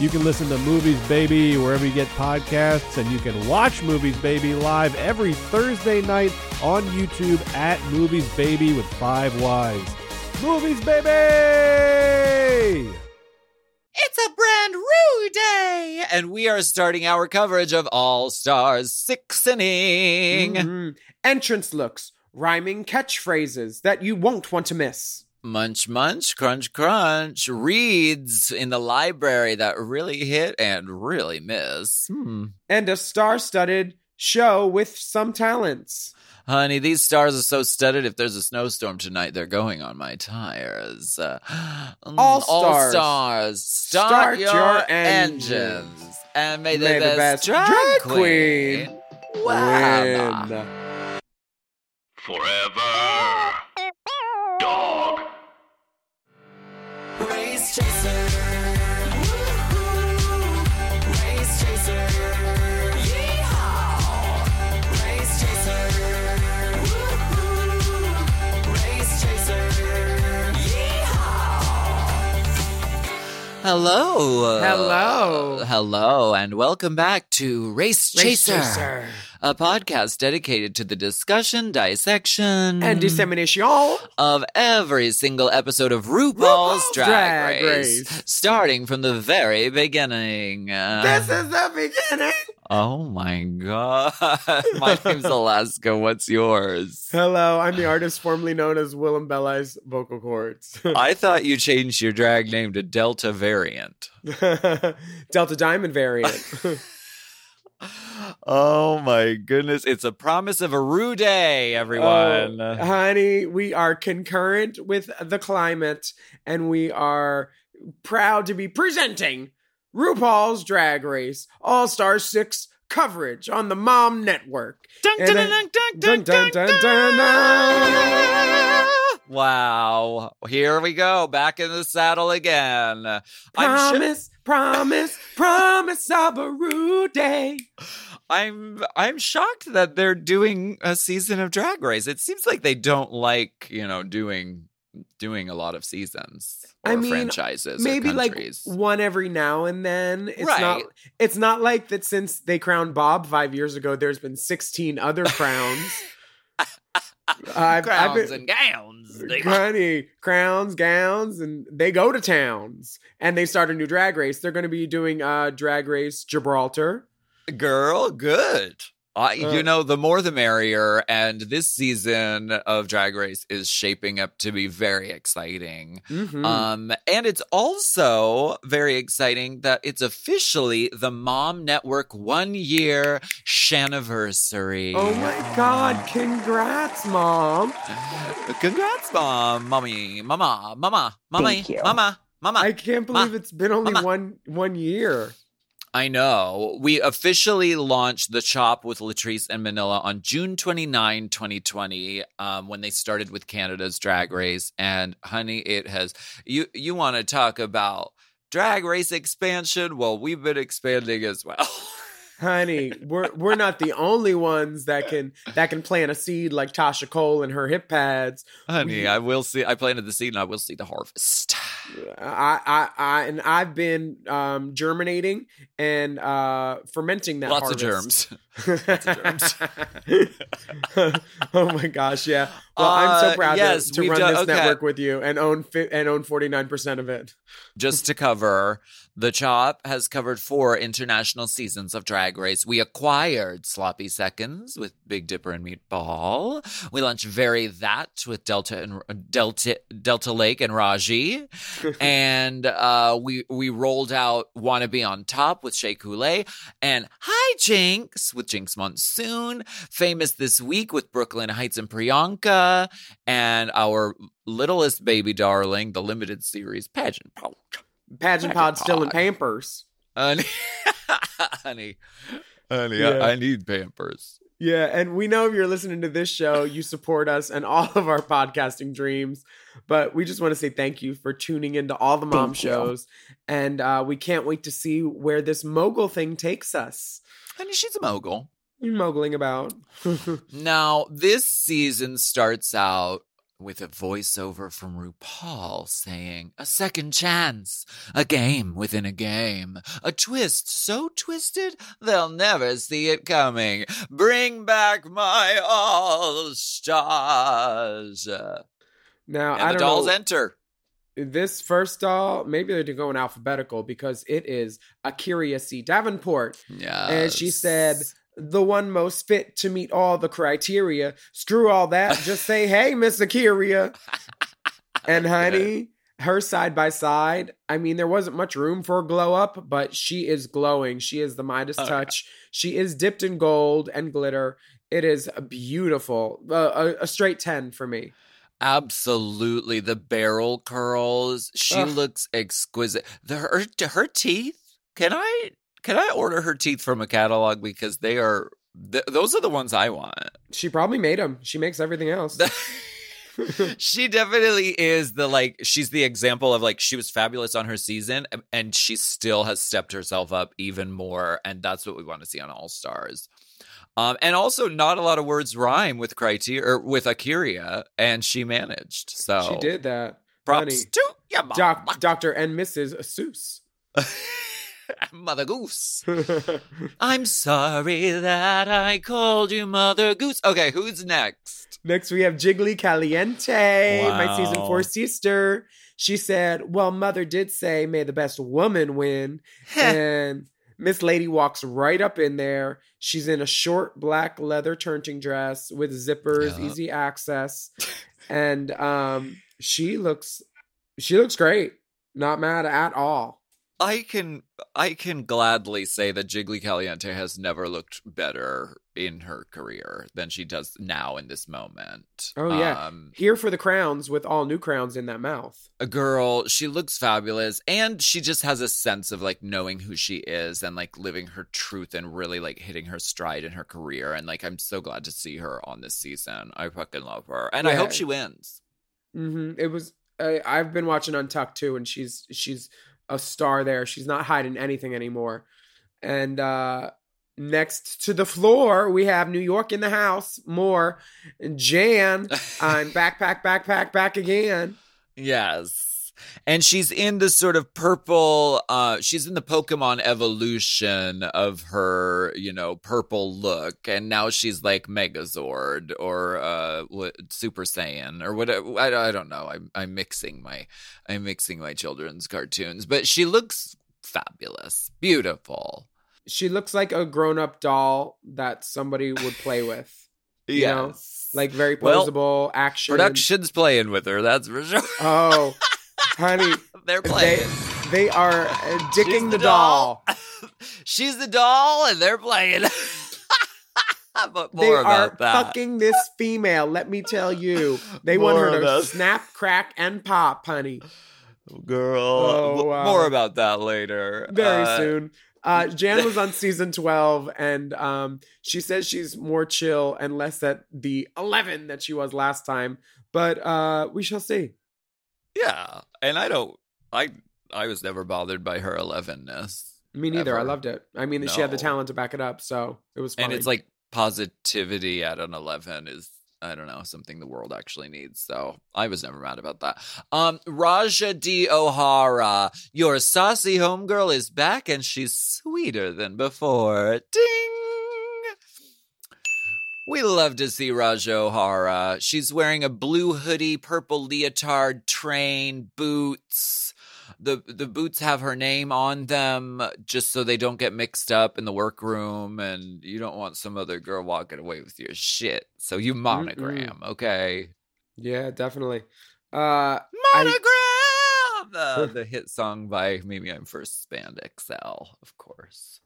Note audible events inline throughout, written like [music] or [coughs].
You can listen to Movies Baby wherever you get podcasts, and you can watch Movies Baby live every Thursday night on YouTube at Movies Baby with Five Wives. Movies Baby! It's a brand new day, and we are starting our coverage of All Stars Six Inning. Mhm. Entrance looks, rhyming catchphrases that you won't want to miss. Munch, munch, crunch, crunch. Reads in the library that really hit and really miss. Hmm. And a star studded show with some talents. Honey, these stars are so studded. If there's a snowstorm tonight, they're going on my tires. [gasps] Uh, All stars. stars. Start, Start your, your engines. engines. And may the, May the best, best drag, drag queen, queen win. Win. Forever. Race chaser. Woo-hoo. Race chaser. Yeehaw. Race chaser. Woo-hoo. Race chaser. Yeehaw. Hello. Hello. hello, and welcome back to Race Race Chaser, Chaser. A podcast dedicated to the discussion, dissection, And dissemination. of every single episode of RuPaul's, RuPaul's Drag, Drag Race, Race. starting from the very beginning. This is the beginning. oh my god. [laughs] my name's Alaska. What's yours? Hello, I'm the artist formerly known as Willam Belli's vocal cords. [laughs] I thought you changed your drag name to Delta Variant. [laughs] Delta Diamond variant. Oh my goodness. It's a promise of a Ru Day, oh, everyone. Oh, [laughs] honey, we are concurrent with the climate and we are proud to be presenting RuPaul's Drag Race All Star 6 coverage on the Mom Network. Dun, And dun, then- dun, dun, dun, dun, dun, dun, dun, dun. Wow. Here we go. Back in the saddle again. Promise, promise, promise of a Ru Day. I'm I'm shocked that they're doing a season of Drag Race. It seems like they don't like, you know, doing doing a lot of seasons I mean, franchises Maybe like one every now and then. It's Right. not it's not like that since they crowned Bob five years ago, there's been 16 other crowns. [laughs] I've, Crowns I've been, and gowns. [laughs] They- honey, crowns, gowns, and they go to towns and they start a new drag race. They're going to be doing uh drag race Gibraltar. Girl, good. I, Uh, you know, the more the merrier. And this season of Drag Race is shaping up to be very exciting. Mhm. Um, and it's also very exciting that it's officially the Mom Network one year shaniversary. oh my God! Congrats, mom. [sighs] Congrats, Mom, Mommy, Mama, Mama, Mommy. Mama, Mama. I can't believe it's been only Mama. one one year. I know. We officially launched the Chop with Latrice and Manila on June 29, 2020, um, when they started with Canada's Drag Race. And honey, it has you you want to talk about drag race expansion? Well, we've been expanding as well. [laughs] honey, we're we're not the only ones that can that can plant a seed like Tasha Cole and her hip pads. Honey, We- I will see. I planted the seed, and I will see the harvest. I, I, I, and I've been um, germinating and uh, fermenting that. Lots harvest. Lots of germs. [laughs] oh my gosh, yeah. Well, I'm so Uh, proud yes, to, to run done- this okay. network with you and own fi- and own 49 percent of it. Just to cover, the Chop has covered four international seasons of Drag Race. We acquired Sloppy Seconds with Big Dipper and Meatball. We launched Very That with Delta and Delta Delta Lake and Raja, [laughs] and uh, we we rolled out Wanna Be on Top with Shea Coulee and Hi Jinx with Jinx Monsoon. Famous this week with Brooke Lynn Hytes and Priyanka, and our littlest baby darling, the limited series pageant pouch. Pageant Pageant pod still in. Pampers. Honey, [laughs] honey, honey, Yeah. I, I need Pampers. Yeah, and we know if you're listening to this show, you support us and all of our podcasting dreams. But we just want to say thank you for tuning into all the mom Thank you. shows, and uh, we can't wait to see where this mogul thing takes us. Honey, she's a mogul. You're mogling about. [laughs] Now, this season starts out with a voiceover from RuPaul saying, A second chance, a game within a game, a twist so twisted they'll never see it coming. Bring back my all stars. And now I the dolls know. enter. This first doll, maybe they're going alphabetical because it is A'keria C. Davenport. Yeah. And she said, the one most fit to meet all the criteria. Screw all that. Just say, [laughs] hey, Miss A'keria. [laughs] and honey, her side by side, I mean, there wasn't much room for a glow up, but she is glowing. She is the Midas Oh, yeah. touch. She is dipped in gold and glitter. It is beautiful. Uh, a, a straight 10 for me. Absolutely, the barrel curls. She Ugh. looks exquisite. The her her teeth. Can I can I order her teeth from a catalog because they are th- those are the ones I want. She probably made them. She makes everything else. [laughs] she definitely is the like she's the example of like she was fabulous on her season and- and she still has stepped herself up even more and that's what we want to see on All Stars. Um, and also not a lot of words rhyme with criteria or with A'keria, and she managed. So She did that. Props Honey. to ya, mama. Doc, Dr. and Mrs. Seuss. [laughs] Mother Goose. [laughs] I'm sorry that I called you Mother Goose. Okay, who's next? Next, we have Jiggly Caliente, my season four sister. She said, Well, mother did say, may the best woman win. and Miss Lady walks right up in there. She's in a short black leather turning dress with zippers, Yeah. easy access. and um, she looks she looks great. Not mad at all. I can I can gladly say that Jiggly Caliente has never looked better in her career than she does now in this moment. Oh, yeah. Um, Here for the crowns with all new crowns in that mouth. a girl, she looks fabulous and she just has a sense of like knowing who she is and like living her truth and really like hitting her stride in her career and like I'm so glad to see her on this season. I fucking love her. And I hope she wins. hmm It was. I, I've been watching Untucked too, and she's she's a star there. She's not hiding anything anymore. And uh next to the floor, we have New York in the house. More Jan. [laughs] I'm backpack, backpack, back again. Yes. And she's in the sort of purple, uh, she's in the Pokemon evolution of her, you know, purple look. And now she's like Megazord or uh, what, Super Saiyan or whatever. I, I don't know. I'm, I'm mixing my, I'm mixing my children's cartoons, but she looks fabulous, beautiful. She looks like a grown up doll that somebody would play with. You know, Yes. Like very Well, posable action. Production's playing with her, that's for sure. Oh, [laughs] [laughs] honey, They're playing. they are uh, dicking the, the doll. [laughs] She's the doll, and they're playing. [laughs] but more they about are that. fucking this female. Let me tell you, they want her to snap, crack, and pop, honey. Girl, Oh, wow. more about that later. Very Uh, soon. Uh, Jan was on season twelve, and um, she says she's more chill and less at the eleven that she was last time. But uh, we shall see. Yeah, and I don't. I I was never bothered by her elevenness. Me neither. I loved it. I mean, she had the talent to back it up, so it was fine. and it's like positivity at an 11 is i don't know something the world actually needs so i was never mad about that um ra'jah d o'hara your saucy homegirl is back and she's sweeter than before ding we love to see Ra'Jah O'Hara. She's wearing a blue hoodie, purple leotard, train, boots. The the boots have her name on them just so they don't get mixed up in the workroom and you don't want some other girl walking away with your shit. So you monogram, okay? yeah, definitely. Uh, Monogram! the, the hit song by Maybe I'm First Band XL, of course.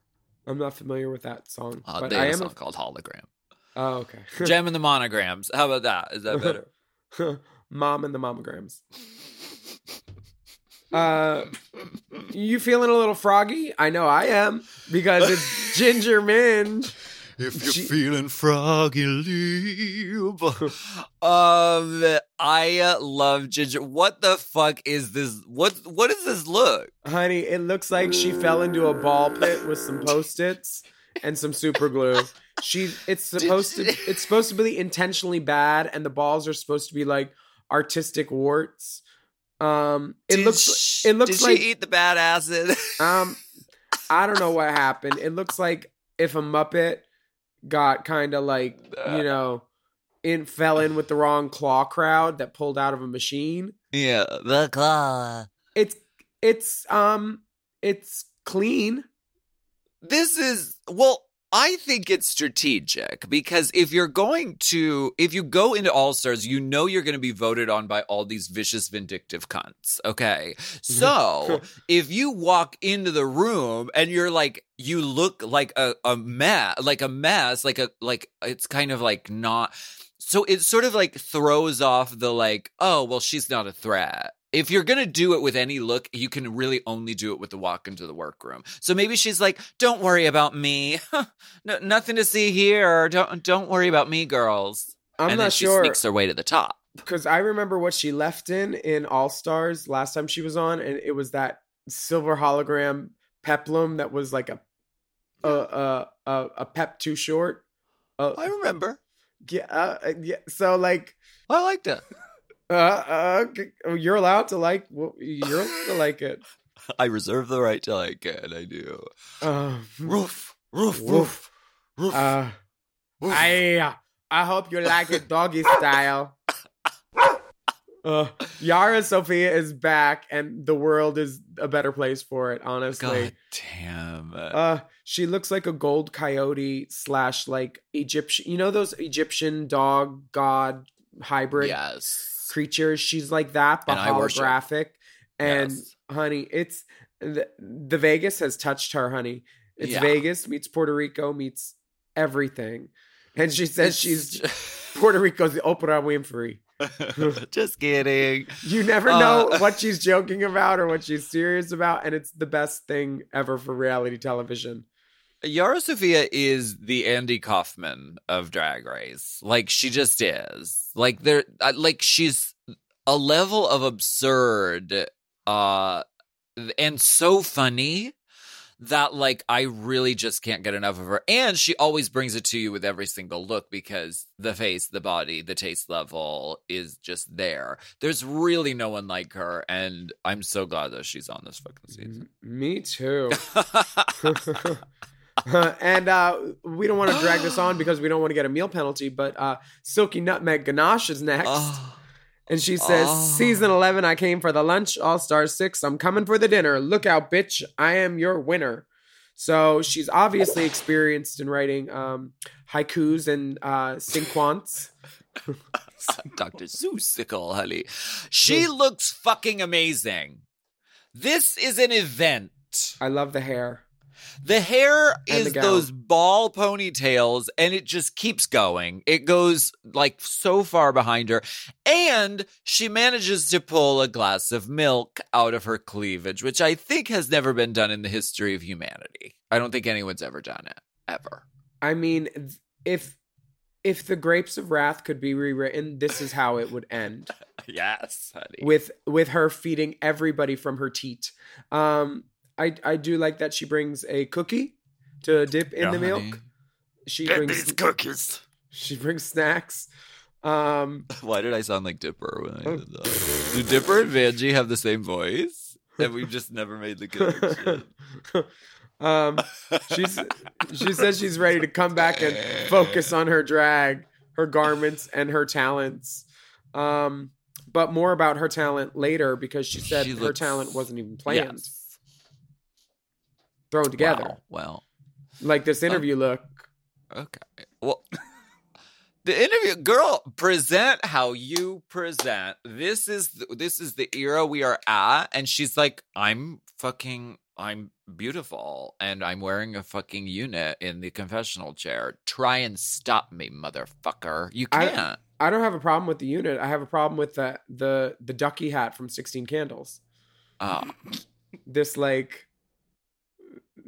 I'm not familiar with that song, Uh, but they I am. song A, called Hologram. Oh, okay. [laughs] Jem and the monograms. How about that? Is that [laughs] better? Mom and the mamograms. Uh, you feeling a little froggy? I know I am because it's [laughs] Ginger Minge. If you're She- feeling froggy, leave. um, I uh, love Ginger. What the fuck is this? What What is this look? Honey, it looks like she fell into a ball pit with some post-its and some super glue. She it's supposed to it's supposed to be intentionally bad and the balls are supposed to be like artistic warts. Um it Did looks sh- it looks did like she eat the bad acid? [laughs] um I don't know what happened. It looks like if a Muppet got kind of like, you know, in fell in with the wrong claw crowd that pulled out of a machine. yeah, the claw. It's it's um it's clean. This is well. I think it's strategic because if you're going to, if you go into All Stars, you know you're going to be voted on by all these vicious, vindictive cunts. Okay. Mm-hmm. So if you walk into the room and you're like, you look like a, a mess, like a mess, like a, like it's kind of like not, so it sort of like throws off the like, oh, well, she's not a threat. If you're gonna do it with any look, you can really only do it with the walk into the workroom. So maybe she's like, "Don't worry about me, [laughs] no, nothing to see here. Don't don't worry about me, girls." I'm and then not she sure sneaks her way to the top. because I remember what she left in in All Stars last time she was on, and it was that silver hologram peplum that was like a a a a, a pep too short. Uh, I remember. yeah, uh, yeah. So like, I liked it. Uh, uh, you're allowed to like, you're allowed to like it. [laughs] I reserve the right to like it. And I do. Uh, Roof, roof, roof, roof. uh, roof. I I hope you like it doggy style. [laughs] Uh, Yara Sofia is back, and the world is a better place for it. Honestly, God damn. Uh, she looks like a gold coyote slash like Egyptian. You know those Egyptian dog god hybrid yes. Creatures. She's like that, but And holographic. And Yes. honey, it's the, the Vegas has touched her, honey. It's Yeah. Vegas meets Puerto Rico meets everything. And she says It's she's ju- Puerto Rico's Oprah Winfrey. [laughs] Just kidding. You never know Uh, what she's [laughs] joking about or what she's serious about, and it's the best thing ever for reality television. Yara Sofia is the Andy Kaufman of Drag Race. Like she just is. Like there like she's a level of absurd uh and so funny that like I really just can't get enough of her. And she always brings it to you with every single look because the face, the body, the taste level is just there. There's really no one like her and I'm so glad that she's on this fucking season. Me too. [laughs] [laughs] [laughs] [laughs] and uh, we don't want to drag this on because we don't want to get a meal penalty. But uh, Silky Nutmeg Ganache is next, Oh. and she says, Oh. "Season eleven, I came for the lunch. All Star six, I'm coming for the dinner. Look out, bitch! I am your winner." So she's obviously experienced in writing um, haikus and uh, cinquains. [laughs] Dr. Seussicle, honey. She looks fucking amazing. This is an event. I love the hair. The hair And the is gown. those ball ponytails, and it just keeps going. It goes like so far behind her. And she manages to pull a glass of milk out of her cleavage, which I think has never been done in the history of humanity. I don't think anyone's ever done it. Ever. I mean, if if the Grapes of Wrath could be rewritten, this is how it would end. [laughs] Yes, honey. with with her feeding everybody from her teat. Um, I I do like that she brings a cookie to dip in Yeah, the milk. honey. She Get brings these cookies. she brings snacks. Um, [laughs] Why did I sound like Dipper when I did that? [laughs] Do Dipper and Vanjie have the same voice? And we've just never made the connection. [laughs] um, she's she says she's ready to come back and focus on her drag, her garments, and her talents. Um, but more about her talent later because she said She her talent wasn't even planned, Yes. Thrown together. Wow. Well, Like this um, interview look. okay. Well, [laughs] the interview, girl, present how you present. This is the, this is the era we are at, and she's like, I'm fucking. I'm beautiful and I'm wearing a fucking unit in the confessional chair. Try and stop me, motherfucker. You can't. I don't have a problem with the unit. I have a problem with the the the ducky hat from Sixteen Candles. Oh, This like,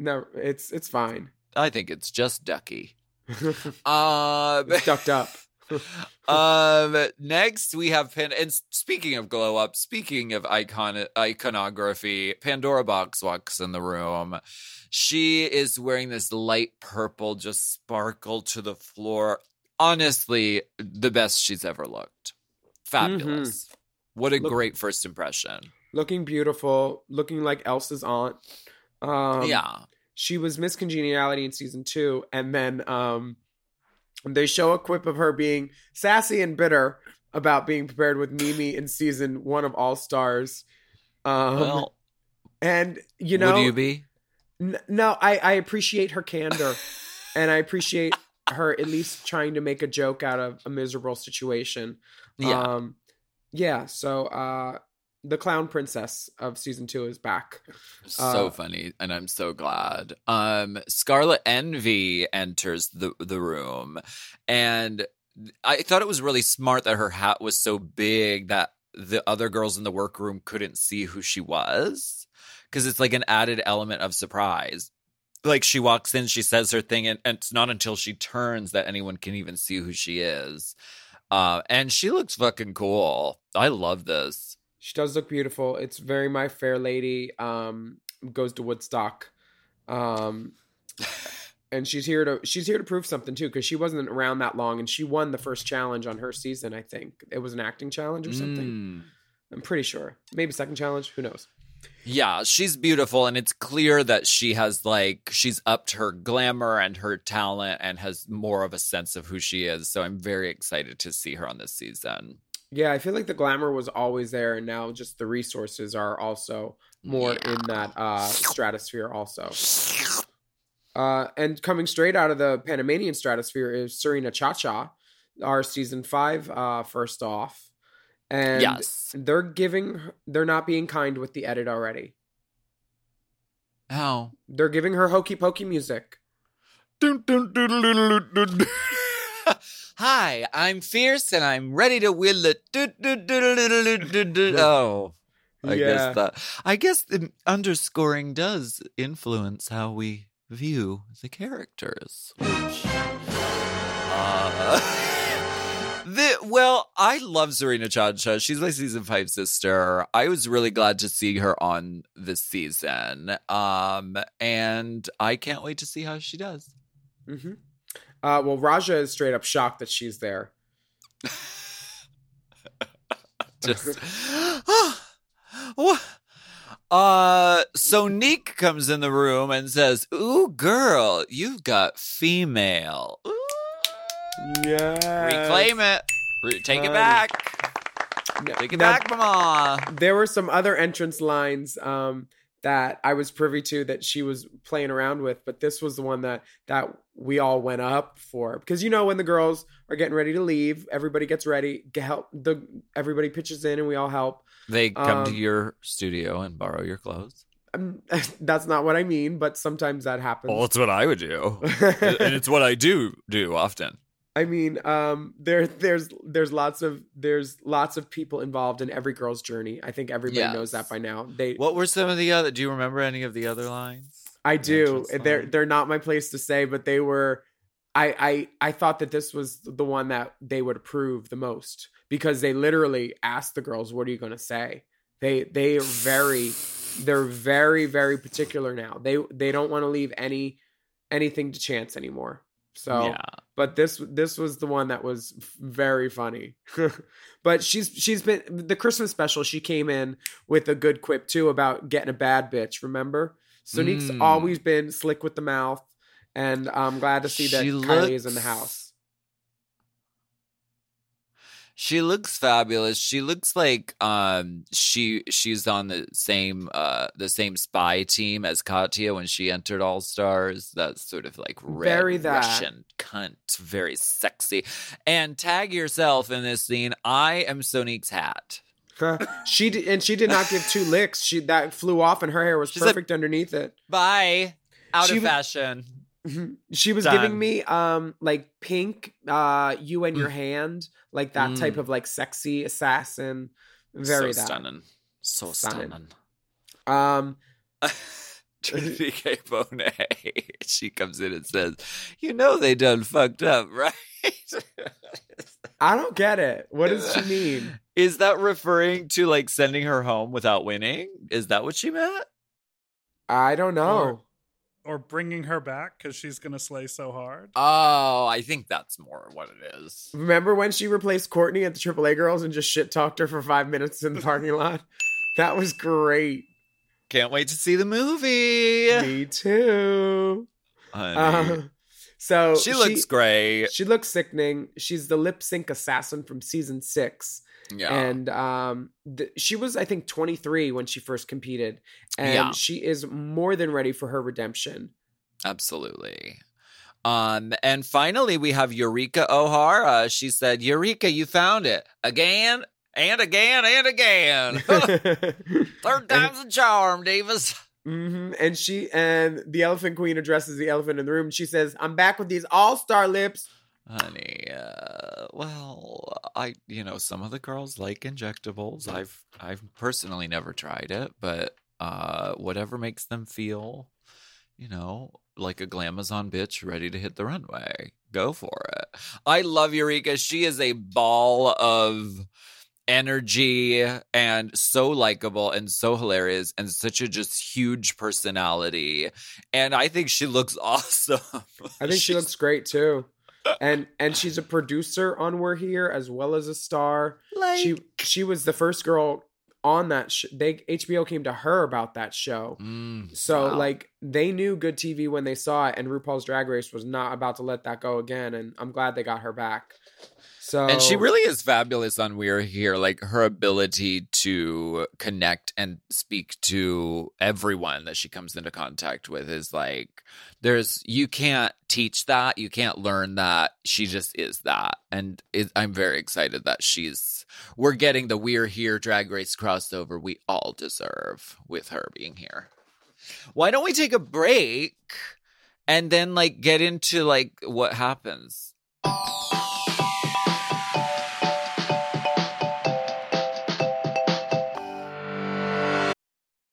no, it's it's fine. I think it's just ducky. [laughs] it's Um, ducked up. [laughs] um next we have Pan- and speaking of glow up speaking of icon iconography pandora boxx walks in the room she is wearing this light purple just sparkle to the floor honestly the best she's ever looked fabulous what a Look- great first impression Looking beautiful, looking like Elsa's aunt. Um, yeah she was Miss Congeniality in season two, and then um, they show a quip of her being sassy and bitter about being prepared with Mimi in season one of All Stars. Um, well and you know, would you be N- no, I, I appreciate her candor, and I appreciate her at least trying to make a joke out of a miserable situation. yeah Um, yeah. So, uh, the clown princess of season two is back. so Uh, funny and i'm so glad. Um scarlet envy enters the the room and i thought it was really smart that her hat was so big that the other girls in the workroom couldn't see who she was because it's like an added element of surprise. Like she walks in she says her thing and, and it's not until she turns that anyone can even see who she is. Uh and she looks fucking cool. I love this She does look beautiful. It's very My Fair Lady. Um, goes to Woodstock. Um, [laughs] and she's here to she's here to prove something too because she wasn't around that long and she won the first challenge on her season. I think it was an acting challenge or something. Mm. I'm pretty sure. Maybe second challenge. Who knows? Yeah, she's beautiful, and it's clear that she has like she's upped her glamour and her talent, and has more of a sense of who she is. So I'm very excited to see her on this season. Yeah, I feel like the glamour was always there, and now just the resources are also more in that uh, stratosphere. Also, uh, and coming straight out of the Panamanian stratosphere is Serena Chacha, our season five uh, first off, and yes. they're giving, they're not being kind with the edit already. How? They're giving her hokey pokey music. [laughs] Hi, I'm fierce and I'm ready to win the. Oh, I Yeah. guess that. I guess the underscoring does influence how we view the characters. Uh, the, well, I love Serena Chacha. She's my season five sister. I was really glad to see her on this season. Um, and I can't wait to see how she does. hmm Uh, well, Ra'Jah is straight up shocked that she's there. [laughs] Just what? [gasps] [gasps] Uh, Sonique comes in the room and says, "Ooh, girl, you've got female. Yeah, Reclaim it. Re- take it back. Take it Now, back, mama." there were some other entrance lines um, that I was privy to that she was playing around with, but this was the one that that we all went up for because you know when the girls are getting ready to leave, everybody gets ready, get help. The everybody pitches in and we all help. They come to Um, your studio and borrow your clothes. Um, [laughs] that's not what I mean, but sometimes that happens. Well, it's what I would do, [laughs] and it's what I do do often. I mean, um, there, there's, there's lots of, there's lots of people involved in every girl's journey. I think everybody Yes. knows that by now. They, What were some of the other? Do you remember any of the other lines? I do. They're, they're not my place to say, but they were. I, I, I thought that this was the one that they would approve the most because they literally asked the girls, "What are you going to say?" They, they are very they're very very particular now. They they don't want to leave any anything to chance anymore. So yeah. but this this was the one that was very funny. [laughs] but she's she's been the Christmas special. She came in with a good quip too about getting a bad bitch. Remember, Sonique's Mm. always been slick with the mouth, and I'm glad to see that She Kylie is in the house. She looks fabulous. She looks like um she she's on the same uh the same spy team as Katya when she entered All Stars. That's sort of like red Very that. Russian cunt, very sexy. And tag yourself in this scene. I am Sonique's hat. she did, and she did not give two [laughs] licks. She that flew off, and her hair was She said- perfect underneath it. Bye. Out She of fashion. Mhm. She was Done. giving me um like pink, uh, you and your hand, like that Mm. type of like sexy assassin. Very so stunning. So Stunning. stunning. Um, Trinity K. Bonet. She comes in and says, "You know they done fucked up, [laughs] right?" I don't get it. What does she mean? Is that referring to like sending her home without winning? Is that what she meant? I don't know. Or- Or bringing her back because she's going to slay so hard. Oh, I think that's more what it is. Remember when she replaced Courtney at the AAA Girls and just shit talked her for five minutes in the parking lot? That was great. Can't wait to see the movie. Me too. Honey. Uh, so she looks great. She looks sickening. She's the lip sync assassin from season six. Yeah. And um, th- she was, I think, 23 when she first competed. And Yeah. she is more than ready for her redemption. Absolutely. Um, and finally, we have Eureka O'Hara. She said, Eureka, you found it again and again and again. [laughs] [laughs] Third time's a charm, Davis. hmm And she and the Elephant Queen addresses the elephant in the room. She says, "I'm back with these all star lips." Honey, uh, well, I, you know, some of the girls like injectables. I've, I've personally never tried it, but uh, whatever makes them feel, you know, like a glamazon bitch ready to hit the runway, go for it. I love Eureka. She is a ball of energy and so likable and so hilarious and such a just huge personality. And I think she looks [laughs] awesome. I think she looks great too. And and she's a producer on We're Here as well as a star. like She she was the first girl on that. Sh- they HBO came to her about that show. Mm, So wow. like they knew good TV when they saw it, and RuPaul's Drag Race was not about to let that go again. And I'm glad they got her back. So and she really is fabulous on We're Here. Like her ability to connect and speak to everyone that she comes into contact with is like there's you can't teach that, you can't learn that. She just is that, and it, I'm very excited that she's we're getting the We're Here Drag Race crossover we all deserve with her being here. Why don't we take a break and then like get into like what happens?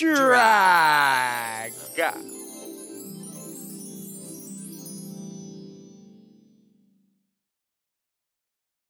drag.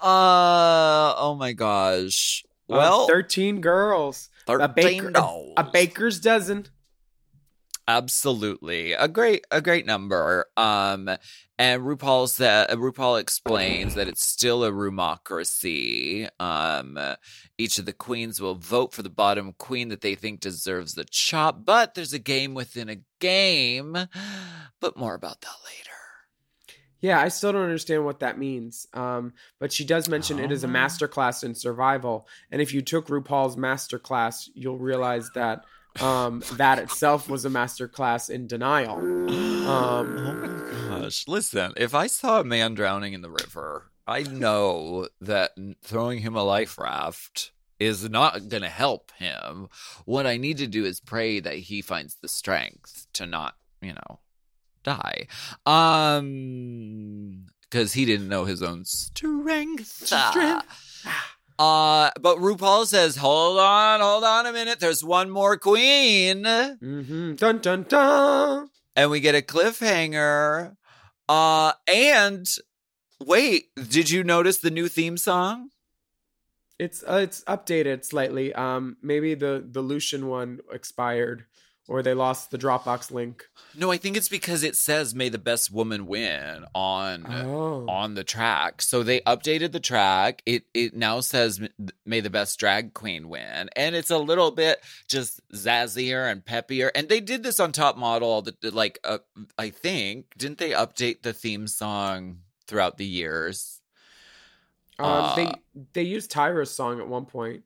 Uh oh my gosh. Well, Uh, 13 girls. a 13 baker, a, a baker's dozen. absolutely a great a great number. Um, and RuPaul said RuPaul explains that it's still a roomocracy. Um, each of the queens will vote for the bottom queen that they think deserves the chop, but there's a game within a game. But more about that later. Yeah, I still don't understand what that means. Um, but she does mention it is a Oh. master class in survival. And if you took RuPaul's master class, you'll realize that um, that itself was a master class in denial. [gasps] Um, oh my gosh. Listen, if I saw a man drowning in the river, I know that throwing him a life raft is not going to help him. What I need to do is pray that he finds the strength to not, you know, die. Um cuz he didn't know his own strength. Strength. [sighs] Uh but RuPaul says, "Hold on, hold on a minute. There's one more queen." mhm. Dun dun dun. and we get a cliffhanger. Uh, and wait, did you notice the new theme song? It's uh, it's updated slightly. Um, maybe the the Lucian one expired, or they lost the Dropbox link. No, I think it's because it says "May the best woman win" on Oh, on the track. So they updated the track. It it now says "May the best drag queen win," and it's a little bit just zazzier and peppier. And they did this on Top Model. like, uh, I think didn't they update the theme song throughout the years? um, they uh, they used Tyra's song at one point.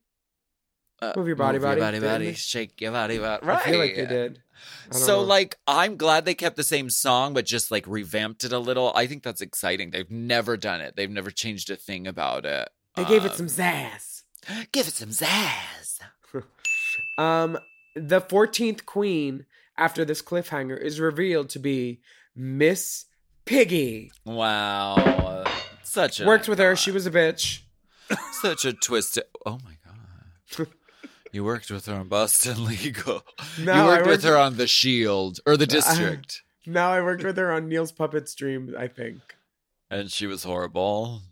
Uh, Move your body, move your body, body, body, shake your body, body. Right. I feel like they did. So, know. like, I'm glad they kept the same song, but just like revamped it a little. I think that's exciting. They've never done it. They've never changed a thing about it. they gave it Um, some zazz. [gasps] Give it some zazz. [laughs] Um, the 14th queen after this cliffhanger is revealed to be Miss Piggy. Wow, such a Worked with her. She was a bitch. [laughs] such a twisted. Oh my god. [laughs] You worked with her on Boston [laughs] Legal. No, you I worked with her on The Shield or The [laughs] District, No, I worked with her on Neil's Puppet Stream, I think. and she was horrible.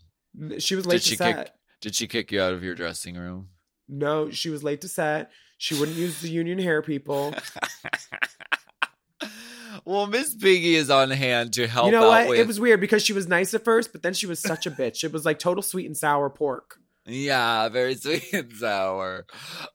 She was late Did to she set. kick? Did she kick you out of your dressing room? No, she was late to set. She wouldn't use the union hair people. [laughs] well, Miss Piggy is on hand to help you know out what? with. It was weird because she was nice at first, but then she was such a bitch. It was like total sweet and sour pork. Yeah, very [laughs] sweet and sour.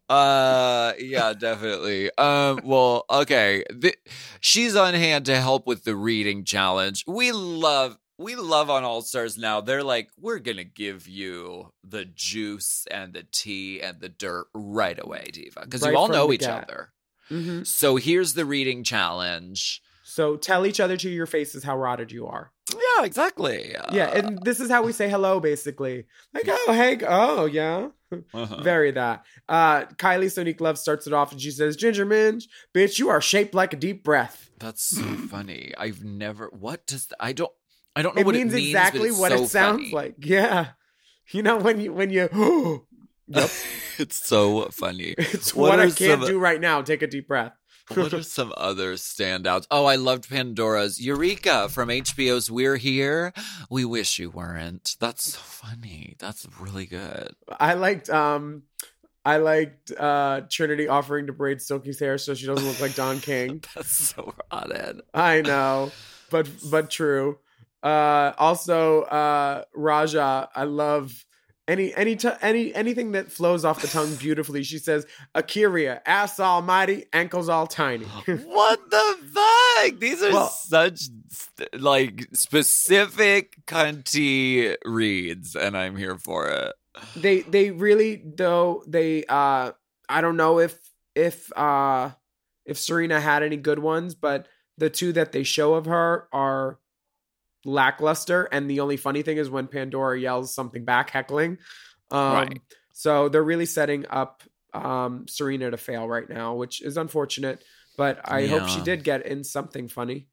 Uh, yeah, definitely. Um, well, okay. The, she's on hand to help with the reading challenge. We love we love on All Stars now. They're like, we're gonna give you the juice and the tea and the dirt right away, Diva, because Right you all know each get. other. hmm So here's the reading challenge. So tell each other to your faces how rotted you are. Yeah, exactly. yeah, Uh, and this is how we say hello, basically. Like, oh, hey, oh, yeah. uh-huh. Very that. Uh, Kylie Sonique Love starts it off and she says, Ginger Minge, bitch, you are shaped like a deep breath. That's so [laughs] funny. I've never. What does I don't. I don't know It what means it means. exactly what so it sounds funny. like. Yeah. You know, when you, when you, [gasps] [laughs] yep. it's so funny. It's What what, I can't some- do right now. Take a deep breath. What are [laughs] some other standouts? Oh, I loved Pandora's Eureka from HBO's We're Here. We wish you weren't. That's so funny. That's really good. I liked um I liked uh Trinity offering to braid Silky's hair so she doesn't look like Don King. [laughs] That's so rotted. I know, but but true. Uh also uh Ra'Jah, I love any any t- any anything that flows off the tongue beautifully. She says, "A'keria, ass almighty, ankles all tiny." [gasps] What the fuck? These are Well- such like specific cunty reads, and I'm here for it. they they really though they uh I don't know if if uh if Serena had any good ones, but the two that they show of her are lackluster and the only funny thing is when Pandora yells something back heckling. Um Right. so they're really setting up um Serena to fail right now, which is unfortunate, but I hope she did get in something funny.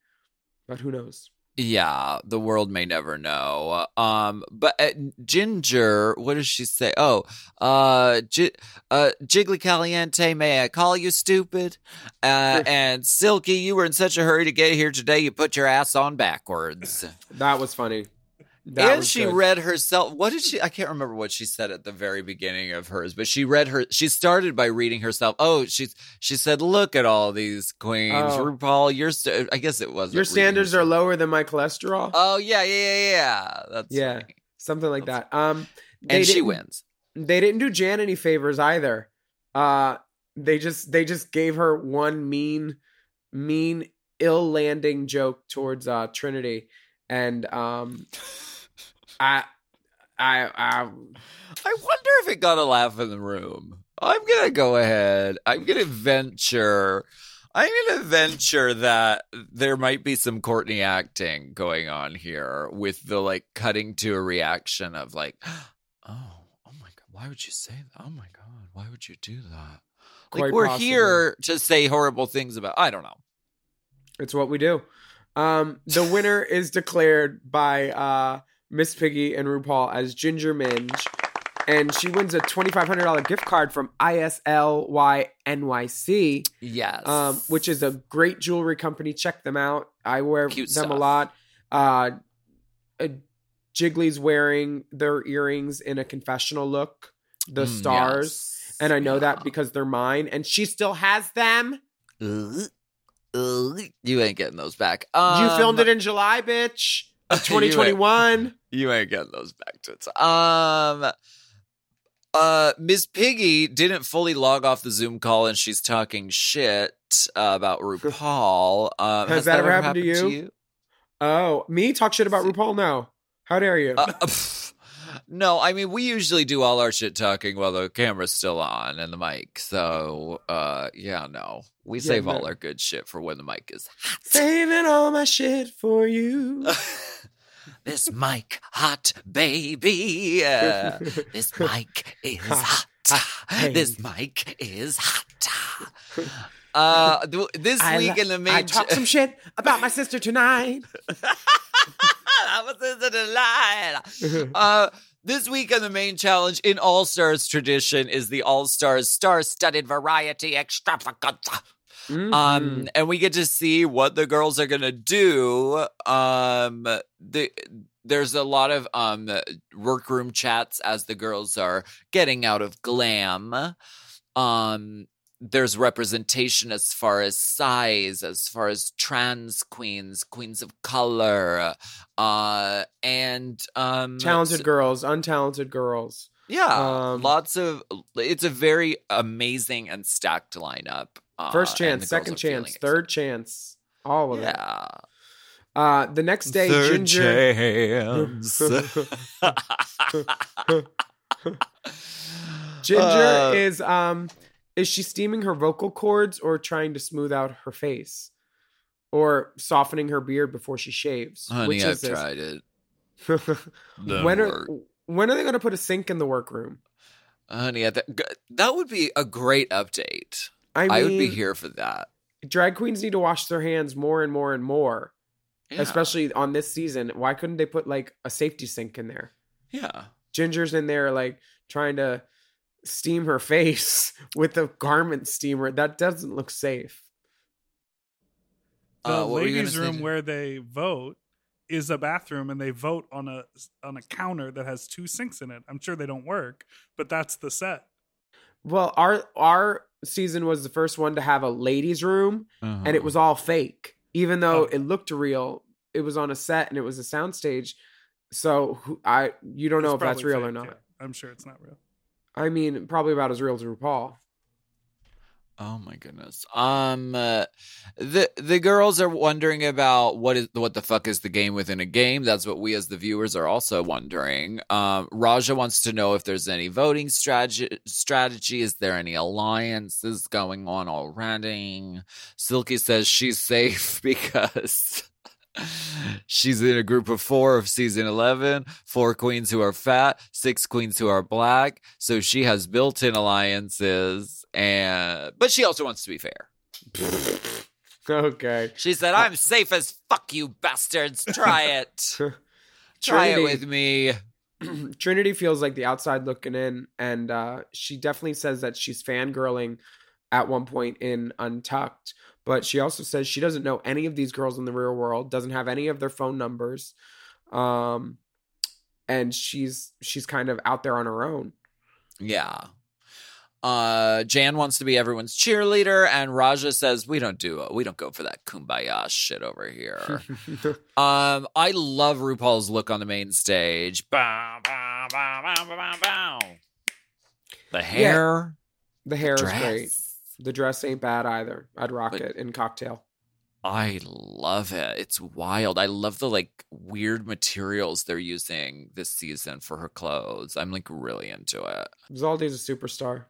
But who knows? Yeah, the world may never know. Um, but uh, Ginger, what does she say? Oh, uh, J- uh, Jiggly Caliente, may I call you stupid? Uh, and Silky, you were in such a hurry to get here today, you put your ass on backwards. That was funny. That and she good. read herself. What did she? I can't remember what she said at the very beginning of hers, but she read her. She started by reading herself. Oh, she's she said, "Look at all these queens, Oh. RuPaul. Your st- I guess it was Your standards are lower than my cholesterol. Oh yeah, yeah, yeah, yeah. That's Yeah. funny. something like That's- that. Um, they and she wins. They didn't do Jan any favors either. Uh, they just they just gave her one mean, mean, ill landing joke towards uh Trinity, and um, I, I, I, I wonder if it got a laugh in the room. I'm gonna go ahead. I'm gonna venture. I'm gonna venture that there might be some Courtney acting going on here with the like cutting to a reaction of like, [gasps] oh, oh my god, why would you say that? Oh my god, why would you do that? Like Quite we're possibly. here to say horrible things about. I don't know. it's what we do. Um, the winner is declared by uh Miss Piggy and RuPaul as Ginger Minge. And she wins a $2,500 gift card from ISLY NYC. Yes. um, which is a great jewelry company. Check them out. I wear Cute them a lot. Uh, uh, Jiggly's wearing their earrings in a confessional look, the Mm, stars, yes. and I know that because they're mine, and she still has them. You ain't getting those back. you filmed Um, it in July, bitch, [laughs] you of 2021. You ain't getting those back to it. Um uh Miss Piggy didn't fully log off the Zoom call and she's talking shit uh, about [laughs] RuPaul. Um, Has that ever happened to you? oh, me talk shit about RuPaul? No, how dare you? Uh, [laughs] no, I mean we usually do all our shit talking while the camera's still on and the mic. So uh yeah, no. We Yeah, save all our good shit for when the mic is hot. Saving all my shit for you. [laughs] this mic hot baby. This [laughs] mic is hot. hey. This mic is hot. [laughs] Uh, th- this I week li- in the main. I talk some shit about my sister tonight. that was a delight. Uh, this week on the main challenge in All Stars tradition is the All Stars star-studded variety extravaganza. Mm-hmm. Um, and we get to see what the girls are gonna do. Um, the there's a lot of um workroom chats as the girls are getting out of glam. Um, there's representation as far as size, as far as trans queens, queens of color, uh, and um, talented girls, untalented girls. yeah, Um, lots of. It's a very amazing and stacked lineup. Uh, First chance, second are feeling chance, it. third chance, all of it. Yeah, Uh, the next day, Third Ginger. chance. [laughs] [laughs] Ginger Uh, is um is she steaming her vocal cords or trying to smooth out her face? Or softening her beard before she shaves? Honey, Which I've tried it. [laughs] When are work. when are they going to put a sink in the workroom? Honey, I th- g- that would be a great update. I I, would be here for that. drag queens need to wash their hands more and more and more, Yeah. especially on this season. Why couldn't they put like a safety sink in there? yeah. Ginger's in there like trying to steam her face [laughs] with a garment steamer. That doesn't look safe. The Uh, what were you gonna ladies' room Jen? where they vote is a bathroom, and they vote on a on a counter that has two sinks in it. I'm sure they don't work, but that's the set. Well, our our season was the first one to have a ladies' room, and Uh-huh. it was all fake. Even though Oh. it looked real, it was on a set and it was a soundstage. So I you don't know if that's probably real or not. yeah. I'm sure it's not real. I mean, probably about as real as RuPaul. Oh my goodness. Um, uh, the the girls are wondering about what is what the fuck is the game within a game. That's what we as the viewers are also wondering. Um, Raja wants to know if there's any voting strategy. Strategy is there any alliances going on already? Silky says she's safe [laughs] because. She's in a group of four of season 11, four queens who are fat, six queens who are black. So she has built in alliances, and but she also wants to be fair. Okay. She said, I'm safe as fuck, you bastards. Try it. [laughs] Try it with me. [clears throat] Trinity feels like the outside looking in, and uh, she definitely says that she's fangirling at one point in Untucked. But she also says she doesn't know any of these girls in the real world, doesn't have any of their phone numbers, um, and she's she's kind of out there on her own. Yeah. Uh, Jan wants to be everyone's cheerleader, and Raja says we don't do we don't go for that kumbaya shit over here. [laughs] um, I love RuPaul's look on the main stage. Bow, bow, bow, bow, bow, bow. The hair, the hair is great. The dress ain't bad either. I'd rock But- it in cocktail. I love it. It's wild. I love the like weird materials they're using this season for her clothes. I'm like really into it. Zaldi's a superstar.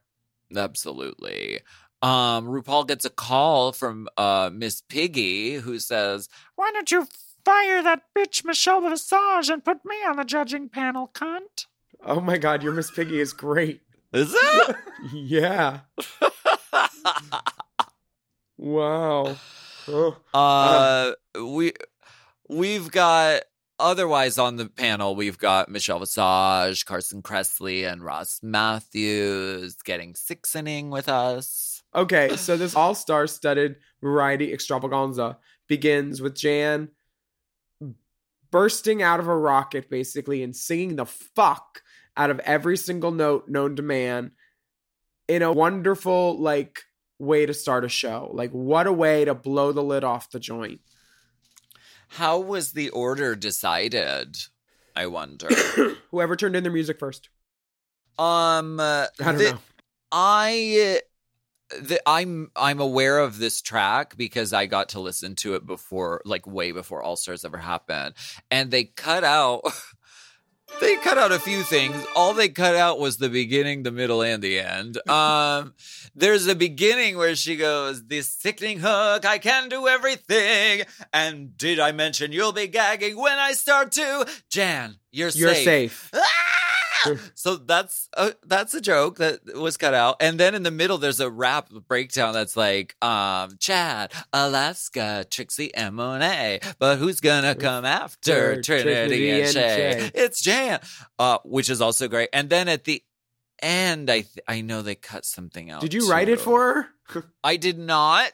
Absolutely. Um, RuPaul gets a call from uh Miss Piggy who says, "Why don't you fire that bitch Michelle Visage and put me on the judging panel, cunt?" Oh my god, your Miss Piggy is great. Is it? [laughs] yeah. [laughs] Wow. Oh. uh, we we've got otherwise on the panel we've got Michelle Visage, Carson Kressley, and Ross Mathews getting six sixening with us. Okay, so this all star studded variety extravaganza begins with Jan bursting out of a rocket basically and singing the fuck out of every single note known to man in a wonderful like way to start a show. Like what a way to blow the lid off the joint. How was the order decided? I wonder. [coughs] Whoever turned in their music first. um, uh, I don't the- know. I the, I'm I'm aware of this track because I got to listen to it before, like way before All Stars ever happened, and they cut out. [laughs] They cut out a few things. All they cut out was the beginning, the middle, and the end. [laughs] Um, there's a beginning where she goes, "This sickening hook, I can do everything." And did I mention you'll be gagging when I start to? Jan, you're, You're safe. safe. Ah! So that's a, that's a joke that was cut out and then in the middle there's a rap breakdown that's like um chad alaska trixie and monet but who's gonna come after trinity, Trinity and, and shay? Shay. it's jan uh which is also great and then at the end i th- i know they cut something out Did you write it for her? [laughs] i did not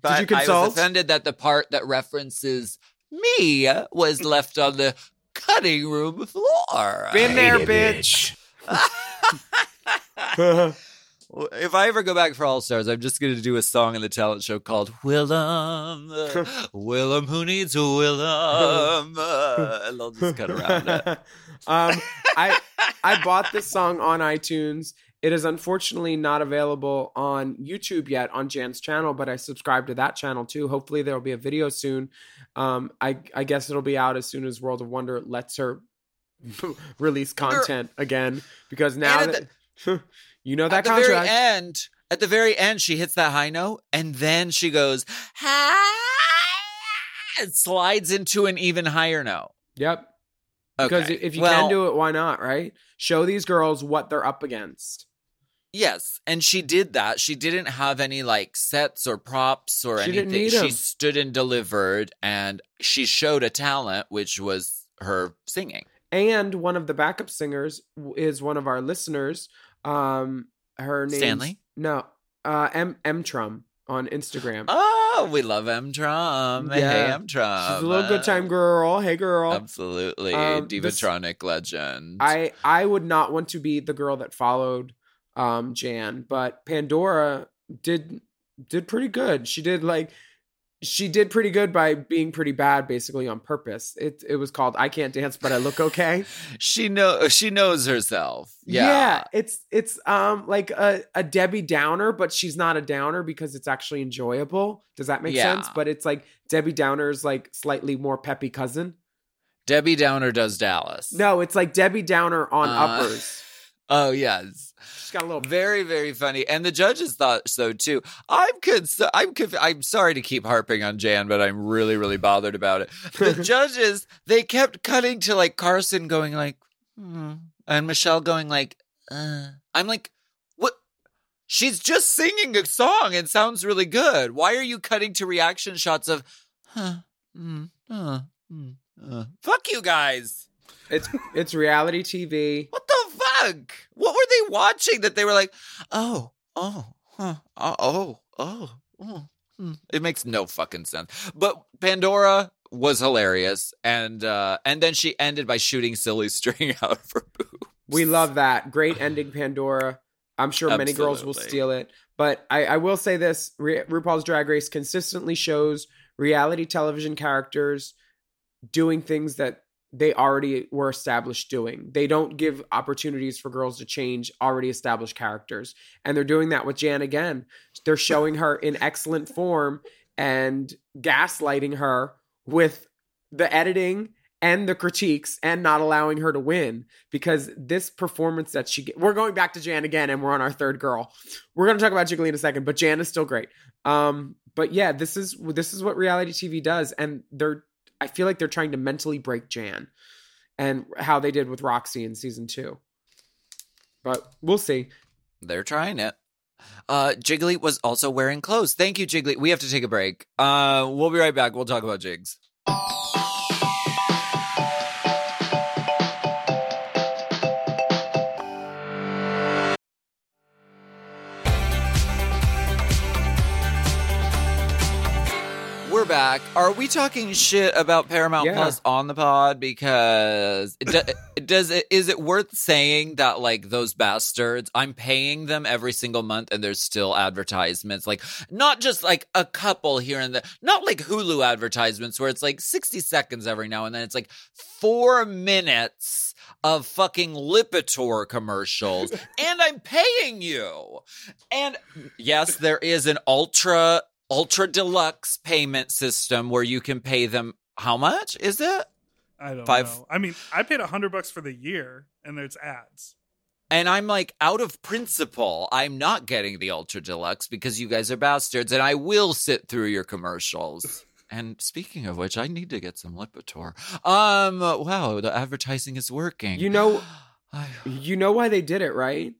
but you consult? i was offended that the part that references me was left on the cutting room floor Been there, bitch. [laughs] If I ever go back for All Stars, I'm just going to do a song in the talent show called Willam. [laughs] Willam, who needs a Willam? Uh, [laughs] and they'll just cut around it. um, I I bought this song on iTunes. It is unfortunately not available on YouTube yet on Jan's channel, but I subscribe to that channel too. Hopefully, there will be a video soon. Um, I I guess it'll be out as soon as World of Wonder lets her [laughs] release content again because now that [laughs] you know that at the very end, at the very end, she hits that high note, and then she goes and slides into an even higher note. Yep. Okay. Because if you Well, can do it, why not? Right? Show these girls what they're up against. Yes, and she did that. She didn't have any like sets or props or She anything. She stood and delivered, and she showed a talent, which was her singing. And one of the backup singers is one of our listeners. Um, her name Stanley? No, uh, M M Trum on Instagram. Oh, we love M. Hey, Yeah. M Drum. She's a little good time girl. Hey, girl. Absolutely, Um, this- legend. I I would not want to be the girl that followed um Jan, but Pandora did did pretty good. She did like she did pretty good by being pretty bad basically on purpose. It it was called I can't dance but I look okay. [laughs] she know she knows herself. Yeah. it's it's um like a, a Debbie Downer, but she's not a downer because it's actually enjoyable. Does that make Yeah. sense? But it's like Debbie Downer's like slightly more peppy cousin. Debbie Downer does Dallas. No, it's like Debbie Downer on Uh, uppers. Oh yes. She's got a little Very, very funny, and the judges thought so too. I'm cons- I'm conf- I'm sorry to keep harping on Jan, but I'm really, really bothered about it. The [laughs] judges they kept cutting to like Carson going like, hmm, and Michelle going like, uh. I'm like, what? She's just singing a song and sounds really good. Why are you cutting to reaction shots of, huh, mm, uh, mm, uh. fuck you guys. It's it's reality TV. What the What were they watching that they were like, oh, oh, huh, oh, oh, oh, oh. hmm." It makes no fucking sense. But Pandora was hilarious, and uh and then she ended by shooting silly string [laughs] out of her boob. We love that. Great [sighs] ending, Pandora. I'm sure many girls will steal it. But I, I will say this Ru- RuPaul's Drag Race consistently shows reality television characters doing things that they already were established doing. They don't give opportunities for girls to change already established characters. And they're doing that with Jan again. They're showing her in excellent form and gaslighting her with the editing and the critiques and not allowing her to win because this performance that she get, we're going back to Jan again and we're on our third girl. We're going to talk about Jiggly in a second, but Jan is still great. Um but yeah, this is this is what reality TV does and they're I feel like they're trying to mentally break Jan and how they did with Roxy in season 2. But we'll see. They're trying it. Uh Jiggly was also wearing clothes. Thank you, Jiggly. We have to take a break. Uh we'll be right back. We'll talk about jigs. We're back. Are we talking shit about Paramount Yeah. Plus on the pod? Because it do- [laughs] does it is it worth saying that like those bastards? I'm paying them every single month, and there's still advertisements. Like not just like a couple here and there, not like Hulu advertisements where it's like 60 seconds every now and then. It's like four minutes of fucking Lipitor commercials, [laughs] and I'm paying you. And yes, there is an ultra ultra deluxe payment system where you can pay them how much is it? I don't Five- know. I mean, I paid a hundred bucks for the year, and there's ads. And I'm like, out of principle, I'm not getting the ultra deluxe because you guys are bastards, and I will sit through your commercials. [laughs] And speaking of which, I need to get some Lipitor. Um, wow, the advertising is working. You know [sighs] You know why they did it, right?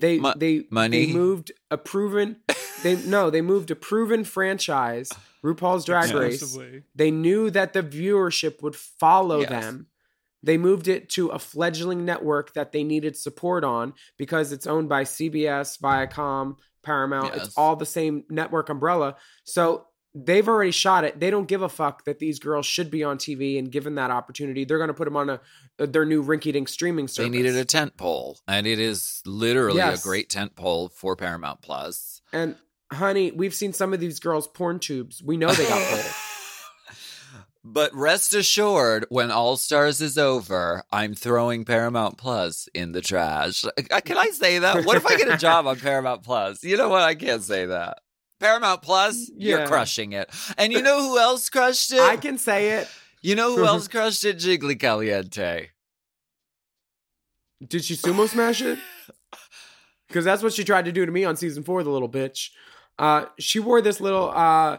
They Mo- they money? they moved a proven they no, they moved a proven franchise, RuPaul's Drag Race. They knew that the viewership would follow Yes. them. They moved it to a fledgling network that they needed support on because it's owned by CBS, Viacom, Paramount. Yes. It's all the same network umbrella. So they've already shot it. They don't give a fuck that these girls should be on TV and given that opportunity, they're going to put them on a their new rinky-dink streaming service. they needed a tent pole, and it is literally Yes. a great tent pole for Paramount Plus. And honey, we've seen some of these girls' porn tubes. We know they got [laughs] pulled. But rest assured, when All Stars is over, I'm throwing Paramount Plus in the trash. Uh, Can I say that? What if I get a job on [laughs] Paramount Plus? You know what? I can't say that. Paramount Plus, Yeah. you're crushing it. And you know who else crushed it? I can say it. You know who else [laughs] crushed it? Jiggly Caliente. Did she sumo smash it? [sighs] Because that's what she tried to do to me on season four, the little bitch. Uh, she wore this little uh,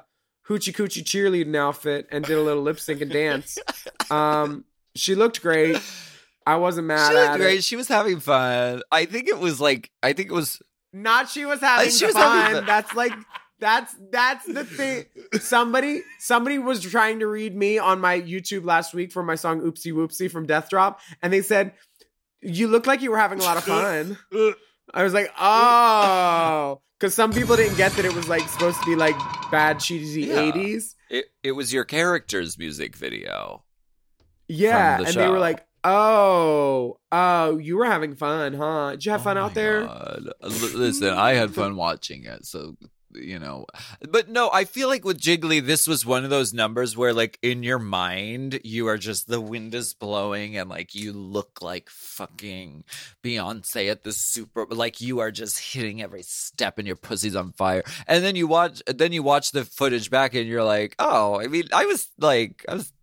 hoochie coochie cheerleading outfit and did a little lip sync and dance. [laughs] Um, she looked great. I wasn't mad She at looked great. it. She was having fun. I think it was like, I think it was Not she was having she was having fun. That's like that's that's the thing. Somebody somebody was trying to read me on my YouTube last week for my song Oopsie Whoopsie from Death Drop, and they said you look like you were having a lot of fun. I was like, oh, [laughs] because some people didn't get that it was like supposed to be like bad cheesy Yeah. eighties. it, it was your character's music video. Yeah, the and they were like, oh, oh, you were having fun, huh? Did you have Oh fun out there? God. Listen, I had fun watching it, so you know. But no, I feel like with Jiggly, this was one of those numbers where, like, in your mind, you are just the wind is blowing, and like you look like fucking Beyonce at the Super, like you are just hitting every step, and your pussy's on fire. And then you watch, then you watch the footage back, and you're like, oh, I mean, I was like, I was.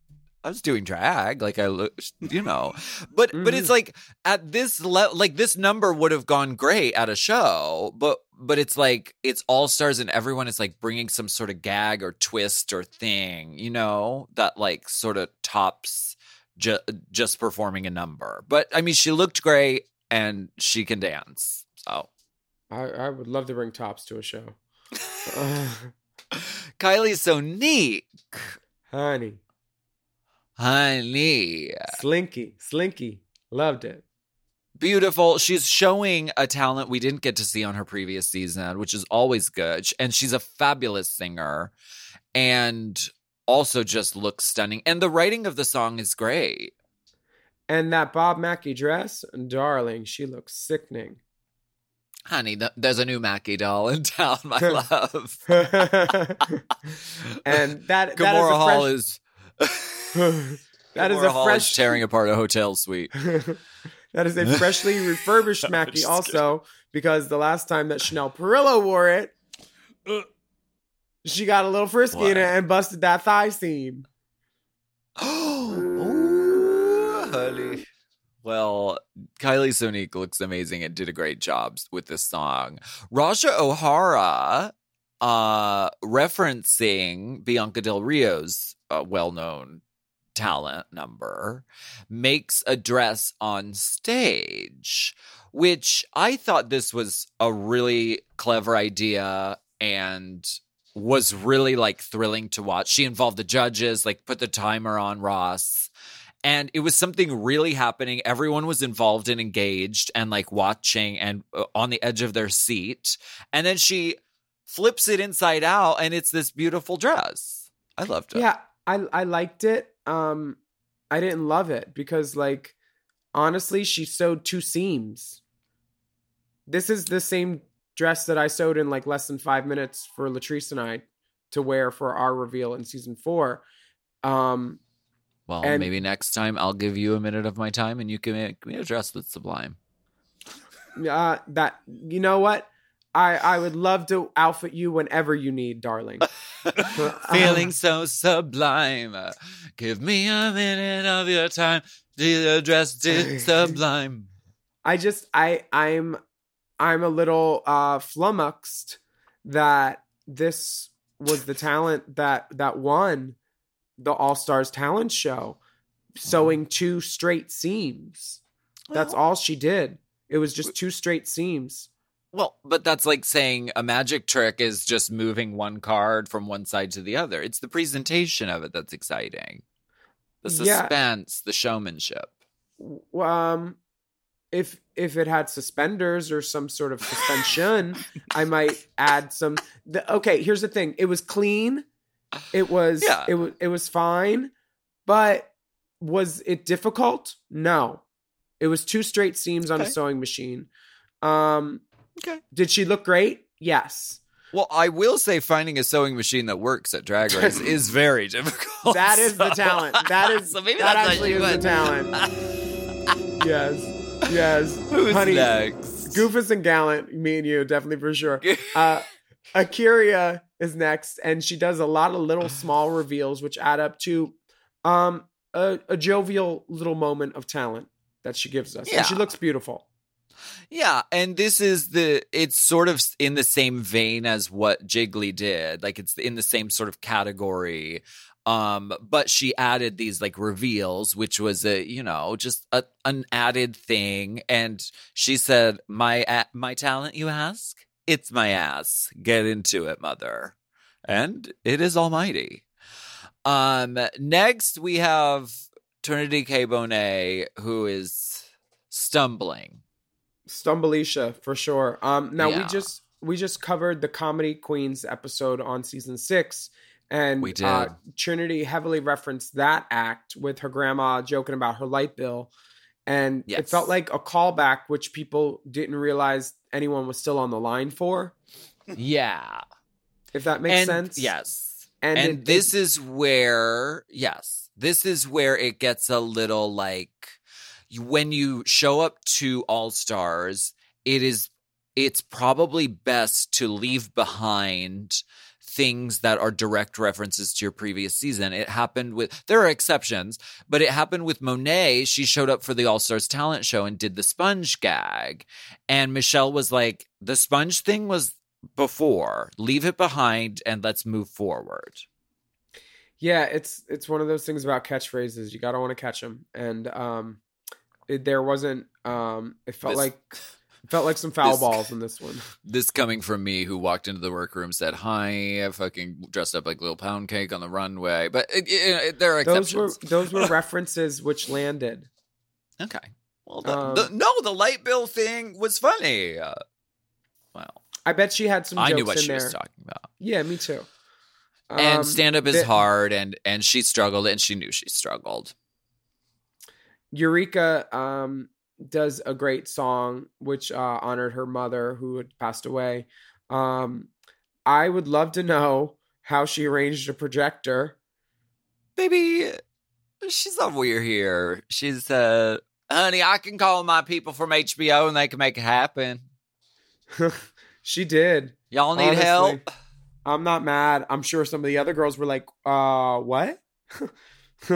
I was doing drag, like I look, you know, but but it's mm-hmm. like at this level, like this number would have gone great at a show, but but it's like it's all stars and everyone is like bringing some sort of gag or twist or thing, you know, that like sort of tops ju- just performing a number. But I mean, she looked great and she can dance, so. I, I would love to bring tops to a show. [laughs] Kylie's so neat, honey, honey. slinky, slinky, loved it. beautiful. She's showing a talent we didn't get to see on her previous season, which is always good. And she's a fabulous singer and also just looks stunning. And the writing of the song is great. And that Bob Mackie dress, darling, she looks sickening. Honey, th- there's a new Mackie doll in town, my [laughs] love. [laughs] and that that Gamora Hall is is a fresh, [laughs] that is a fresh tearing apart a hotel suite. [laughs] that is a [laughs] freshly refurbished Mackie also because the last time that Chanel Perillo wore it, Uh. she got a little frisky in it and busted that thigh seam. Ooh, [gasps] honey. Well, Kylie Sonique looks amazing and did a great job with this song. Raja O'Hara, uh, referencing Bianca Del Rio's uh, well-known talent number, makes a dress on stage, which I thought this was a really clever idea and was really like thrilling to watch. She involved the judges, like put the timer on Ross. And it was something really happening. Everyone was involved and engaged and like watching and uh, on the edge of their seat. And then she flips it inside out and it's this beautiful dress. I loved it. Yeah, I I liked it. Um I didn't love it because like honestly, she sewed two seams. This is the same dress that I sewed in like less than 5 minutes for Latrice and I to wear for our reveal in season 4. Um Well, And- maybe next time I'll give you a minute of my time and you can make me a dress that's sublime. uh that you know what? I I would love to outfit you whenever you need, darling. [laughs] Feeling so sublime. Give me a minute of your time. The dress [laughs] is sublime. I just I I'm I'm a little uh flummoxed that this was the talent that that won the All Stars talent show sewing two straight seams. That's all she did. It was just two straight seams. Well, but that's like saying a magic trick is just moving one card from one side to the other. It's the presentation of it that's exciting. The Yeah. suspense, the showmanship. Um if if it had suspenders or some sort of suspension, I might add some the, Okay, here's the thing. It was clean. It was Yeah. it was it was fine, but was it difficult? No. It was two straight seams on a sewing machine. Um Okay. did she look great? Yes. Well, I will say finding a sewing machine that works at Drag [laughs] Race is very difficult. That is the talent. That is [laughs] so maybe that that's actually is the talent. [laughs] yes, yes. Who's Honey, next? Goofus and Gallant, me and you, definitely for sure. Uh, A'keria is next, and she does a lot of little small reveals, which add up to um, a, a jovial little moment of talent that she gives us. And she looks beautiful. Yeah, and this is the it's sort of in the same vein as what Jiggly did. Like it's in the same sort of category. Um but she added these like reveals which was a, you know, just a, an added thing and she said, "My a- my talent you ask? It's my ass. Get into it, mother." And it is almighty. Um next we have Trinity K Bonet who is stumbling. Stumbleisha for sure. Um, now we just we just covered the comedy queens episode on season six, and We Uh, did. Trinity heavily referenced that act with her grandma joking about her light bill, and it felt like a callback, which people didn't realize anyone was still on the line for. Yeah. If that makes and, sense, Yes. And, And, it- this it- is where, yes, this is where it gets a little like when you show up to All Stars, it is, it's probably best to leave behind things that are direct references to your previous season. It happened with, there are exceptions, but it happened with Monet. She showed up for the All Stars talent show and did the sponge gag. And Michelle was like, the sponge thing was before. Leave it behind and let's move forward. yeah, it's it's one of those things about catchphrases. You gotta want to catch them, and um, it, there wasn't. Um, it felt This- like it felt like some [laughs] foul this- balls in this one. [laughs] This coming from me, who walked into the workroom, said hi, I fucking dressed up like little pound cake on the runway. But it, it, there are those were exceptions. those were [laughs] references which landed. okay. Well, the, Um, the- no, the light bill thing was funny. Uh, well, I bet she had some. I knew what in she there. was talking about. Yeah, me too. Um, and stand up is the- hard, and and she struggled, and she knew she struggled. Eureka um, does a great song which uh, honored her mother who had passed away. Um, I would love to know how she arranged a projector. Baby, she's not weird here. She's uh, honey, I can call my people from HBO, and they can make it happen. [laughs] she did. Y'all need Honestly. help. I'm not mad. I'm sure some of the other girls were like, uh, what? [laughs]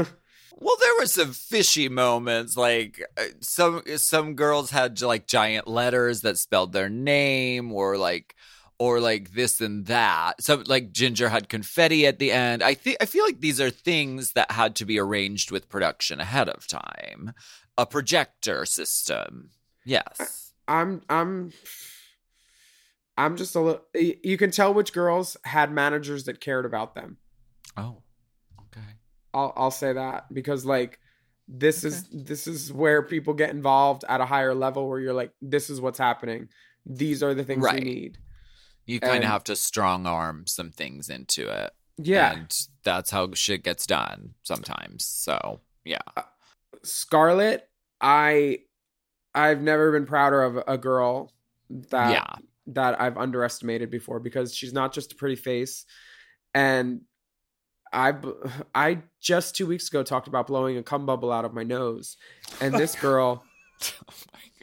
Well, there were some fishy moments. Like uh, some some girls had like giant letters that spelled their name, or like or like this and that. So like Ginger had confetti at the end. I think I feel like these are things that had to be arranged with production ahead of time. A projector system. Yes. I'm I'm I'm just a little you can tell which girls had managers that cared about them. Oh. Okay. I'll I'll say that because like this is this is where people get involved at a higher level where you're like this is what's happening. These are the things Right. we need. You kind of have to strong arm some things into it. Yeah. And that's how shit gets done sometimes. So, yeah. Uh, Scarlet, I I've never been prouder of a girl that yeah. that I've underestimated before because she's not just a pretty face and I [sighs] I just 2 weeks ago talked about blowing a cum bubble out of my nose and this [laughs] girl Oh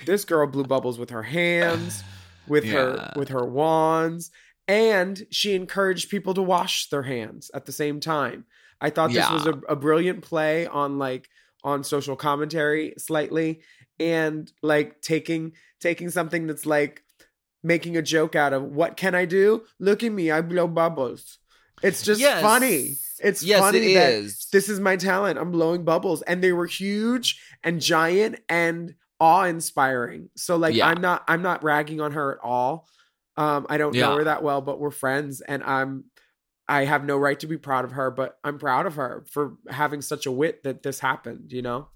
this girl blew bubbles with her hands with her with her wands and she encouraged people to wash their hands at the same time. I thought this was a, a brilliant play on like on social commentary slightly and like taking taking something that's like making a joke out of what can i do? Look at me i blow bubbles it's just Yes. funny it's Yes, funny it that is. this is my talent. I'm blowing bubbles. And they were huge and giant and awe-inspiring. So like Yeah. I'm not I'm not ragging on her at all. Um I don't know her that well, but we're friends and I'm I have no right to be proud of her, but I'm proud of her for having such a wit that this happened, you know?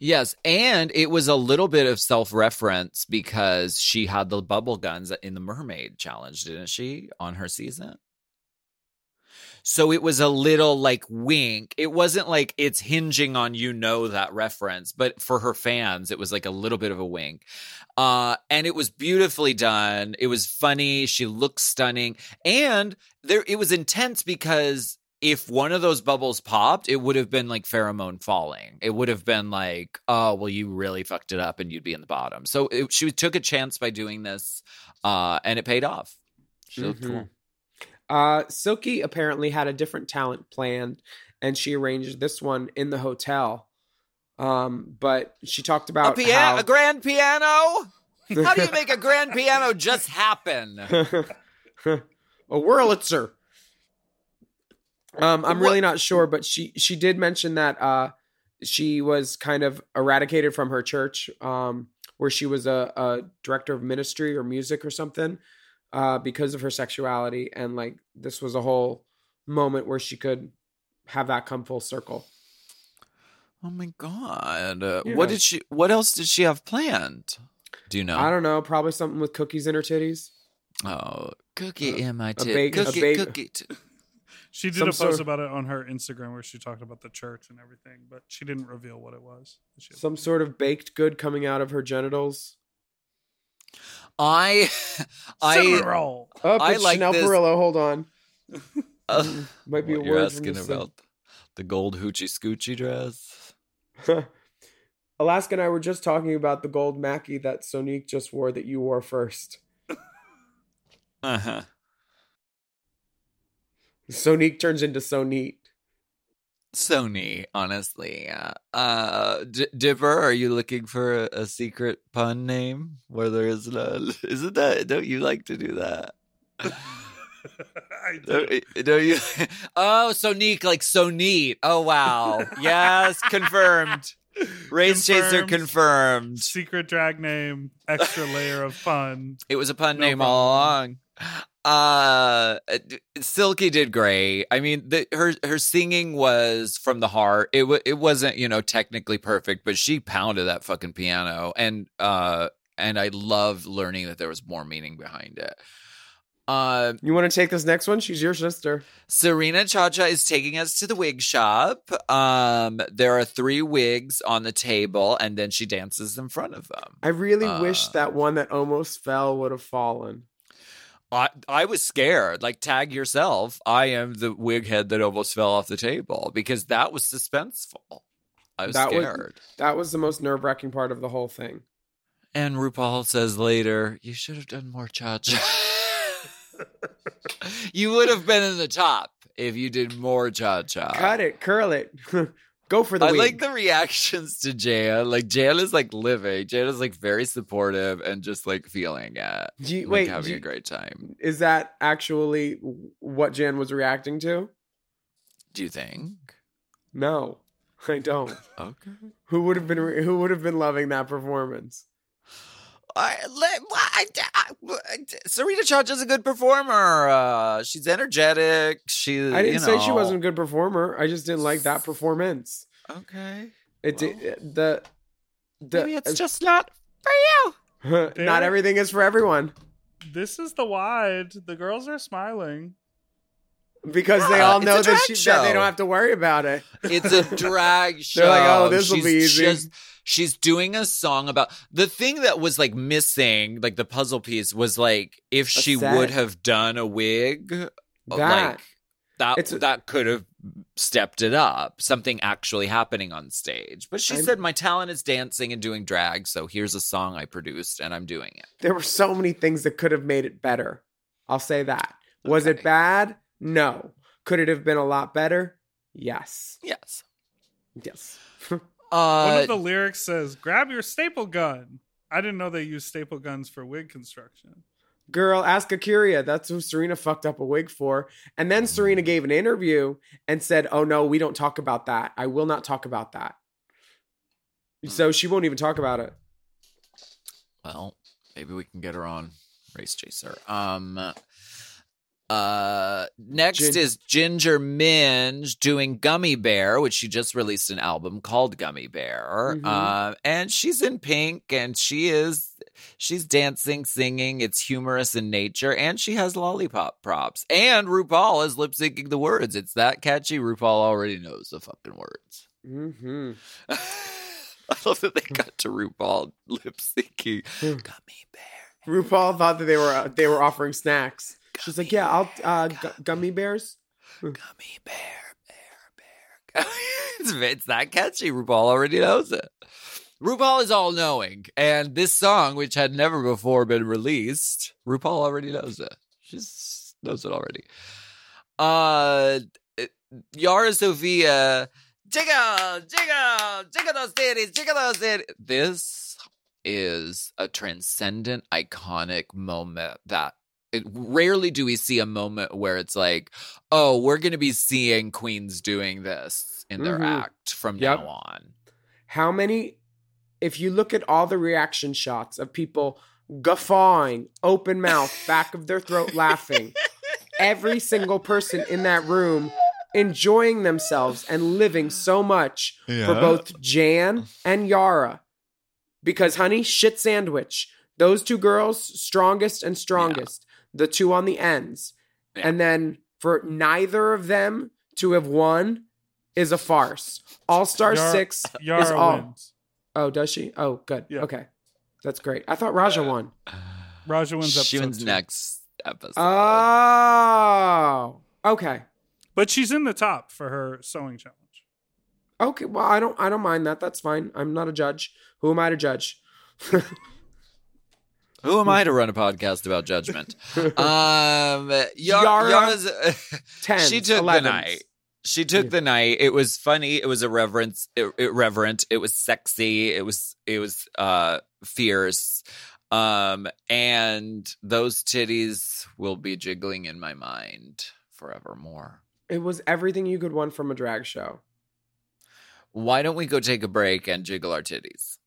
Yes, and it was a little bit of self-reference because she had the bubble guns in the mermaid challenge, didn't she, on her season? So it was a little like wink. It wasn't like it's hinging on you know that reference, but for her fans, it was like a little bit of a wink. Uh, and it was beautifully done. It was funny. She looked stunning. And there it was intense because if one of those bubbles popped, it would have been like pheromone falling. It would have been like, oh, well, you really fucked it up and you'd be in the bottom. So it, she took a chance by doing this, uh, and it paid off. She looked Mhm. cool. Uh, Silky apparently had a different talent planned, and she arranged this one in the hotel. Um, but she talked A, about piano, how a grand piano? [laughs] How do you make a grand piano just happen? [laughs] a Wurlitzer. Um, I'm What- really not sure, but she she did mention that uh, she was kind of eradicated from her church, um, where she was a, a director of ministry or music or something, uh, because of her sexuality, and like this was a whole moment where she could have that come full circle. Oh my god! Uh, Yeah. What did she? What else did she have planned? Do you know? I don't know, probably something with cookies in her titties. Oh, cookie in my a tit. ba- a cookie, ba- cookie. T- [laughs] She did Some a post sort- about it on her Instagram where she talked about the church and everything, but she didn't reveal what it was. Some sort of baked good coming out of her genitals. I, I, roll. Oh, I it's like Chanel this- Perillo. Hold on. uh, Might be what a you're word asking this about the gold hoochie scoochie dress. Alaska and I were just talking about the gold Mackie that Sonique just wore that you wore first. Uh huh. Sonique turns into so neat. Sony, honestly. Uh, uh D- Dipper, are you looking for a, a secret pun name where there is none? Isn't that? Don't you like to do that? [laughs] I did. Don't, don't you? [laughs] Oh, so neat, like so neat. Oh wow, [laughs] yes, confirmed. Race chaser Confirmed. confirmed. Secret drag name, extra layer of fun. It was a pun No name all along. Uh, Silky did great. I mean, the, her her singing was from the heart. It wa it wasn't you know technically perfect, but she pounded that fucking piano, and uh, and I loved learning that there was more meaning behind it. Uh, You want to take this next one? She's your sister. Serena Chacha is taking us to the wig shop. Um, there are three wigs on the table, and then she dances in front of them. I really wish Uh. that one that almost fell would have fallen. I, I was scared. Like, tag yourself. I am the wig head that almost fell off the table because that was suspenseful. I was That was- scared. That was the most nerve wracking part of the whole thing. and RuPaul says later, you should have done more cha cha. [laughs] you would have been in the top if you did more cha cha. Cut it, curl it, [laughs] go for the I like the reactions to Jan. Like Jan is like living. Jan is like very supportive and just like feeling it. You- like, wait, having do a great time. Is that actually what Jan was reacting to? Do you think? No, I don't. [laughs] Okay. Who would have been Who would have been loving that performance? I, let, I, I, Serena Chacha's a good performer. Uh, she's energetic. She. I didn't you say she wasn't a good performer. I just didn't like that performance. Okay. It did the the Maybe it's just not for you. [laughs] not everything is for everyone This is the wide. The girls are smiling. Because they all know that, she, that they don't have to worry about it. It's a [laughs] drag show. They're like, "Oh, this'll She's be easy." just- she's doing a song about the thing that was like missing, like the puzzle piece was like if she set. would have done a wig, uh, That like that It's that could have stepped it up. Something actually happening on stage. But she I'm- said, "My talent is dancing and doing drag, so here's a song I produced and I'm doing it." there were so many things that could have made it better. I'll say that. Was it bad? No. Could it have been a lot better? Yes. Yes. Yes. [laughs] One Uh, of the lyrics says, "Grab your staple gun." I didn't know they used staple guns for wig construction. Girl, ask A'keria. That's who Serena fucked up a wig for. And then Serena gave an interview and said, Oh no, we don't talk about that. I will not talk about that. So she won't even talk about it. Well, maybe we can get her on Race Chaser. Um uh next Gin- is Ginger Minge doing Gummy Bear, which she just released an album called Gummy Bear. Mhm. Um and she's in pink and she is She's dancing, singing. It's humorous in nature, and she has lollipop props. And RuPaul is lip syncing the words. It's that catchy. RuPaul already knows the fucking words. [laughs] Mm-hmm. I love that they got to RuPaul lip syncing. Gummy bear. RuPaul thought that they were uh, they were offering snacks. She's like, "Yeah, I'll uh, gu- gummy bears." Gummy bear, bear, bear. [laughs] it's, it's that catchy. RuPaul already knows it. RuPaul is all knowing. And this song, which had never before been released, RuPaul already knows it. She knows it already. Uh, Yara Sofia, jiggle, jiggle, jiggle those titties, jiggle those titties. This is a transcendent, iconic moment that it, rarely do we see a moment where it's like, oh, we're going to be seeing queens doing this in their Mhm. act from Yep. now on. How many? If you look at all the reaction shots of people guffawing, open mouth, back of their throat laughing, every single person in that room enjoying themselves and living so much for both Jan and Yara. Because, honey, shit sandwich. Those two girls, strongest and strongest. The two on the ends. Yeah. And then for neither of them to have won is a farce. All Star Yara- 6 is all. wins. Oh, does she? Oh, good. Yeah. Okay. That's great. I thought Raja won. [sighs] Raja wins She episode wins two. next episode. Oh. Okay. But she's in the top for her sewing challenge. Okay. Well, I don't I don't mind that. That's fine. I'm not a judge. Who am I to judge? [laughs] Who am I to run a podcast about judgment? [laughs] um, Yara, Yara, Yara's, [laughs] Tens, she took 11s. the night. She took the night. It was funny. It was irreverent. It, irreverent. It was sexy. It was. It was uh fierce. Um, and those titties will be jiggling in my mind forevermore. It was everything you could want from a drag show. Why don't we go take a break and jiggle our titties?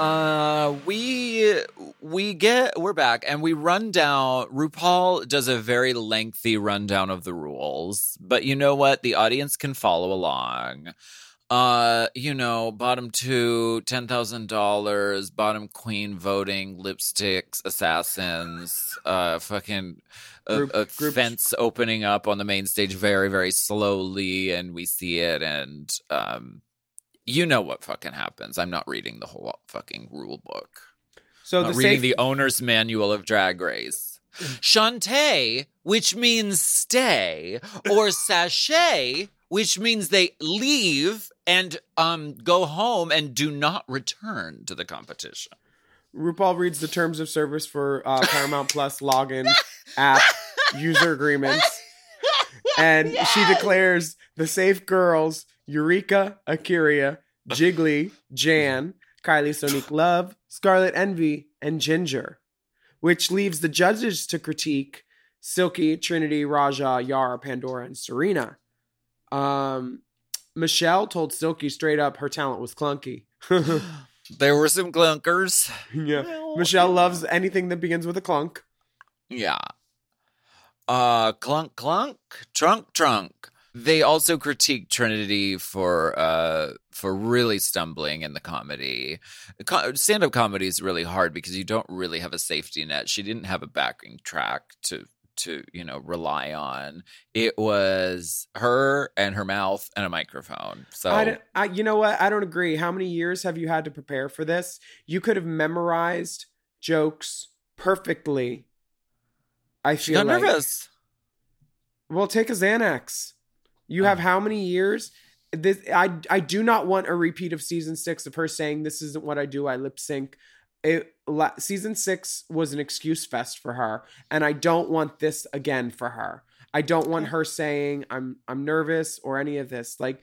Uh, we we get we're back and we run down. RuPaul does a very lengthy rundown of the rules, but you know what? The audience can follow along. Uh, you know, bottom two, ten thousand dollars. Bottom queen voting, lipsticks, assassins. Uh, fucking a, Group- a group- fence opening up on the main stage very, very slowly, and we see it, and um, you know what fucking happens. I'm not reading the whole fucking rule book. So the reading safe the owner's manual of Drag Race. Shantay, which means stay, or sashay, which means they leave and um go home and do not return to the competition. RuPaul reads the terms of service for uh, Paramount Plus login [laughs] app user agreements, [laughs] and she declares the safe girls Eureka, A'keria, [laughs] Jiggly, Jan, Kylie Sonique Love, Scarlet Envy, and Ginger, which leaves the judges to critique Silky, Trinity, Raja, Yara, Pandora, and Serena. Um, Michelle told Silky straight up her talent was clunky. [laughs] There were some clunkers. yeah. Michelle loves anything that begins with a clunk. Yeah. Uh clunk clunk, trunk trunk. They also critique Trinity for uh for really stumbling in the comedy. Co- stand-up comedy is really hard because you don't really have a safety net. She didn't have a backing track to to, you know, rely on. It was her and her mouth and a microphone. So I, I, you know what? I don't agree. How many years have you had to prepare for this? You could have memorized jokes perfectly. I she feel got like. nervous. Well, take a Xanax. You have oh. how many years? This I I do not want a repeat of season six of her saying this isn't what I do. I lip sync. It la, season six was an excuse fest for her, and I don't want this again for her. I don't want her saying I'm I'm nervous or any of this. Like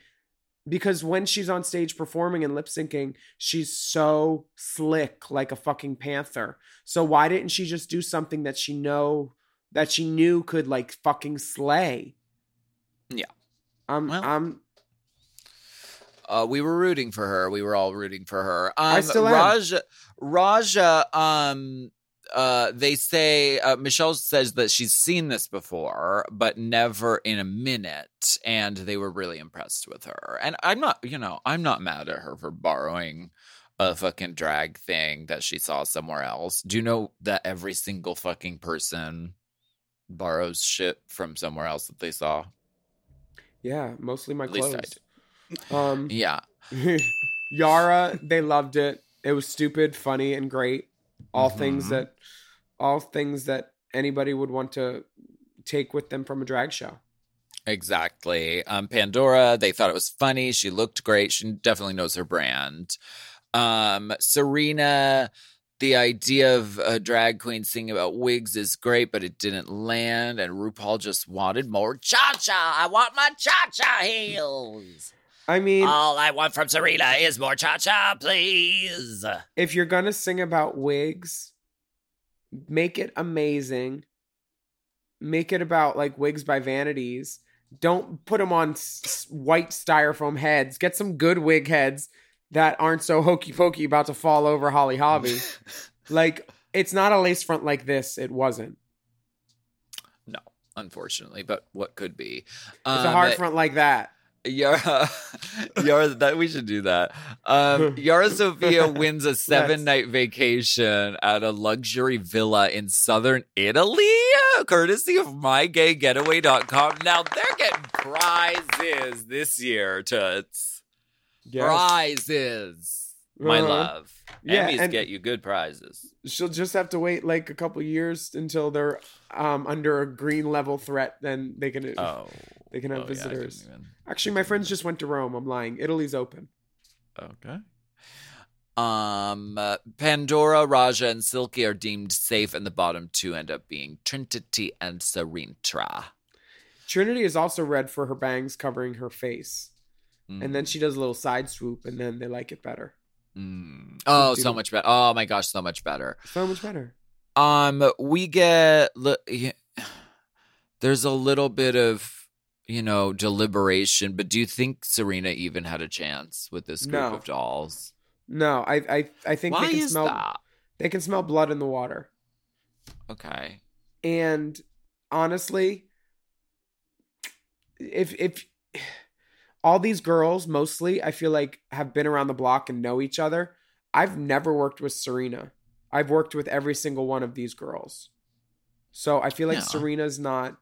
because when she's on stage performing and lip syncing, she's so slick like a fucking panther. So why didn't she just do something that she know that she knew could like fucking slay? Yeah. I'm Well, I'm Uh, we were rooting for her. We were all rooting for her. Um, I still am. Raja, Raja, um, uh, they say uh, Michelle says that she's seen this before, but never in a minute, and they were really impressed with her. And I'm not, you know, I'm not mad at her for borrowing a fucking drag thing that she saw somewhere else. Do you know that every single fucking person borrows shit from somewhere else that they saw? Yeah, mostly my At clothes. Um, [laughs] Yeah. [laughs] Yara, they loved it. It was stupid, funny, and great. All things Mhm. that, all things that anybody would want to take with them from a drag show. Exactly. Um, Pandora, they thought it was funny. She looked great. She definitely knows her brand. Um, Serena, the idea of a drag queen singing about wigs is great, but it didn't land. And RuPaul just wanted more cha cha. I want my cha cha heels. I mean, All I want from Serena is more cha cha, please. if you're gonna sing about wigs, make it amazing. Make it about like wigs by vanities. Don't put them on s- s- white styrofoam heads. Get some good wig heads that aren't so hokey pokey about to fall over Holly Hobby. [laughs] like it's not a lace front like this. It wasn't. No, unfortunately, but what could be? It's a hard front like that. Yara, [laughs] Yara, that we should do that. Um, [laughs] Yara Sofia wins a seven night vacation at a luxury villa in southern Italy, courtesy of mygaygetaway.com. Now they're getting prizes this year, Toots. Prizes, my Uh-huh. love. Yeah, Emmys get you good prizes. She'll just have to wait like a couple years until they're um, under a green level threat. Then they can Oh, [laughs] they can have oh, yeah, visitors. even- Actually, my friends just went to Rome. I'm lying. Italy's open. Okay. Um, uh, Pandora, Raja, and Silky are deemed safe, and the bottom two end up being Trinity and Serena. Trinity is also red for her bangs covering her face. Mm. And then she does a little side swoop, and then they like it better. Mm. Oh, so much better. Oh my gosh, so much better. So much better. Um, we get there's a little bit of you know deliberation, but do you think Serena even had a chance with this group No. of dolls? No, I I, I think Why they can is smell that? they can smell blood in the water. Okay. And honestly, if if all these girls mostly I feel like have been around the block and know each other. I've never worked with Serena. I've worked with every single one of these girls. So I feel like Yeah. Serena's not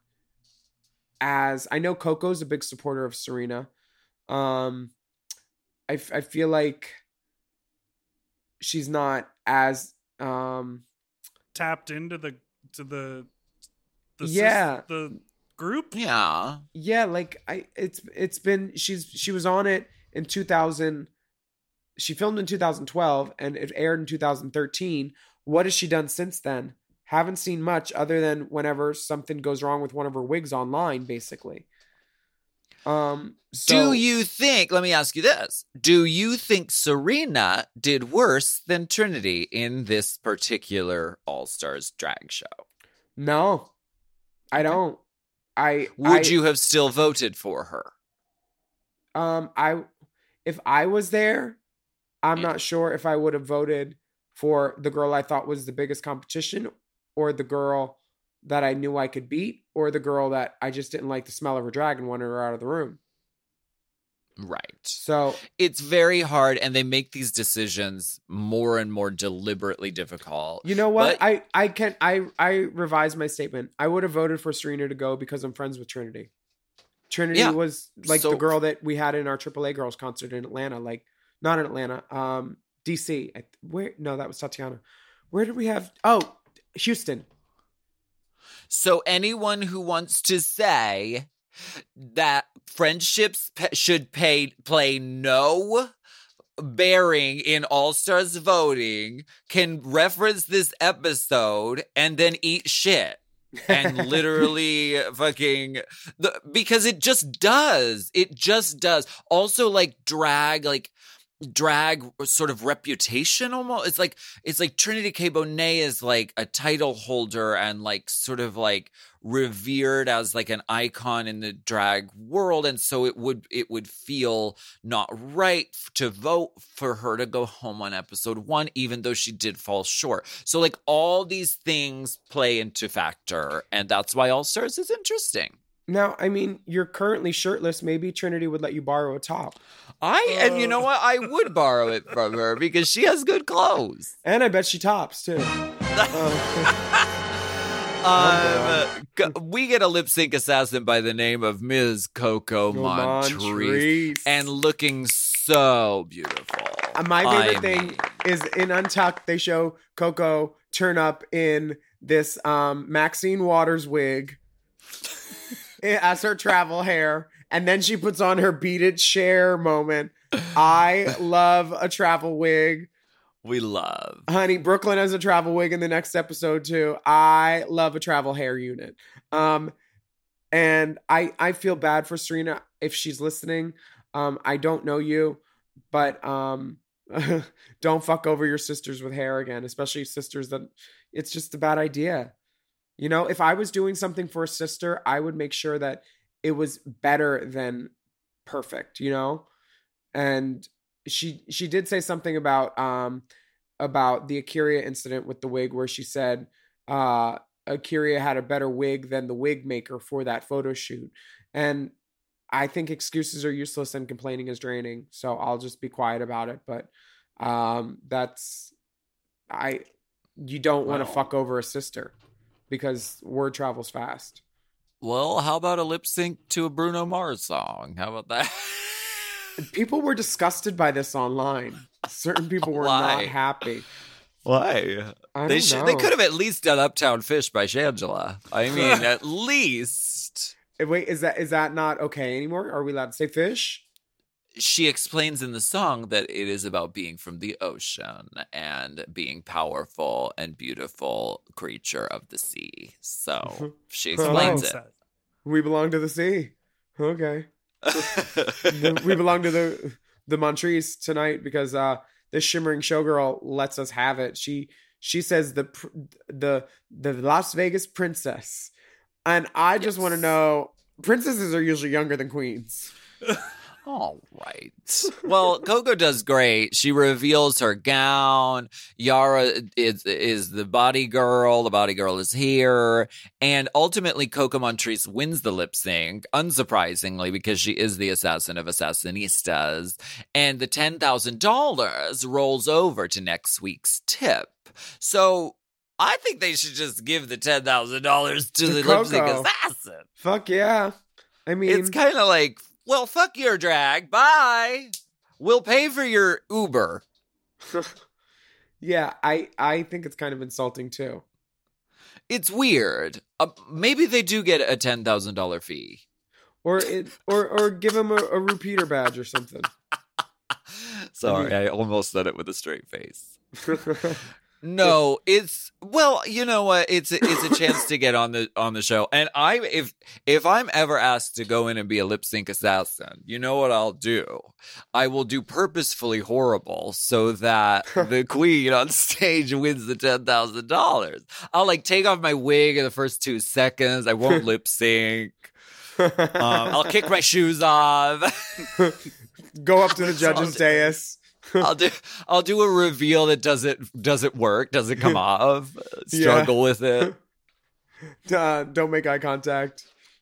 as I know Coco's a big supporter of Serena. Um I feel like she's not as um Tapped into the to the the sys- Yeah. the group. Yeah. yeah like i it's it's been she's she was on it in 2000 she filmed in 2012 and it aired in 2013 what has she done since then? Haven't seen much other than whenever something goes wrong with one of her wigs online basically. Um so Do you think, let me ask you this, do you think Serena did worse than Trinity in this particular All Stars drag show? no. I don't i Would I- you have still voted for her? Um, I if I was there, I'm not sure if I would have voted for the girl I thought was the biggest competition, or the girl that I knew I could beat, or the girl that I just didn't like the smell of her drag and wanted her out of the room. Right. So It's very hard, and they make these decisions more and more deliberately difficult. you know what? But- I I can I I revise my statement. I would have voted for Serena to go because I'm friends with Trinity. Trinity Yeah. was like So- the girl that we had in our AAA girls concert in Atlanta, like not in Atlanta, um, DC. I, where? No, that was Tatiana. Where did we have? Oh, Houston. So anyone who wants to say that friendships pe- should pay play no bearing in All Stars voting can reference this episode and then eat shit. and literally [laughs] fucking the because it just does. It just does. Also like drag like drag sort of reputation almost it's like it's like trinity k bonet is like a title holder and like sort of like revered as like an icon in the drag world and so it would it would feel not right to vote for her to go home on episode 1 even though she did fall short so like all these things play into factor and that's why all stars is interesting Now, I mean, you're currently shirtless. Maybe Trinity would let you borrow a top. I and you know what I would borrow it from her because she has good clothes And I bet she tops too. Uh, [laughs] [laughs] Um, go- we get a lip sync assassin by the name of Ms. Coco Montrese, Montrese. and looking so beautiful. Uh, my favorite I thing mean, is in Untucked, they show Coco turn up in this um, Maxine Waters wig [laughs] as her travel hair, and then she puts on her beaded share moment. I love a travel wig. We love. Honey, Brooke Lynn has a travel wig in the next episode too. I love a travel hair unit. Um, and I I feel bad for Serena if she's listening. Um, I don't know you, but um, [laughs] don't fuck over your sisters with hair again, especially sisters that it's just a bad idea. You know, if I was doing something for a sister, I would make sure that it was better than perfect, you know? And she she did say something about um about the A'keria incident with the wig where she said uh A'keria had a better wig than the wig maker for that photo shoot. And I think excuses are useless and complaining is draining. So I'll just be quiet about it. But um that's I you don't want to Well. fuck over a sister because word travels fast. Well, how about a lip sync to a Bruno Mars song? How about that? [laughs] People were disgusted by this online. Certain people were Why? not happy. Why? I They don't should. know. They could have at least done Uptown Fish by Shangela. I [laughs] mean, at least. Wait, is that is that not okay anymore? Are we allowed to say fish? she explains in the song that it is about being from the ocean and being powerful and beautiful creature of the sea. So [laughs] she explains Oh. it. We belong to the sea. Okay. The- we belong to the the Montrese tonight because uh this shimmering showgirl lets us have it. She she says the the the Las Vegas princess, and I just Yes. want to know. Princesses are usually younger than queens. [laughs] All right. [laughs] Well, Coco does great. She reveals her gown. Yara is is the body girl. The body girl is here, and ultimately, Coco Montrese wins the lip sync, unsurprisingly, because she is the assassin of assassinistas, and the ten thousand dollars rolls over to next week's tip. So. I think they should just give the ten thousand dollars to To the lip sync assassin. Fuck yeah! I mean, It's kind of like, well, fuck your drag. Bye. We'll pay for your Uber. [laughs] yeah. I I think it's kind of insulting too. It's weird. Uh, maybe they do get a ten thousand dollar fee. Or it or or give them a, a repeater badge or something. [laughs] Sorry, I almost said it with a straight face. [laughs] No, it's well, you know what? It's a, it's a chance to get on the on the show. And I if if I'm ever asked to go in and be a lip sync assassin, you know what I'll do? I will do purposefully horrible so that [laughs] the queen on stage wins the ten thousand dollars. I'll like take off my wig in the first two seconds. I won't [laughs] lip sync. Um, I'll kick my shoes off. Go up to [laughs] the judge's dais. I'll do I'll do a reveal that doesn't doesn't work, doesn't come [laughs] off. Yeah. Struggle with it. [laughs] Uh, don't make eye contact. [laughs]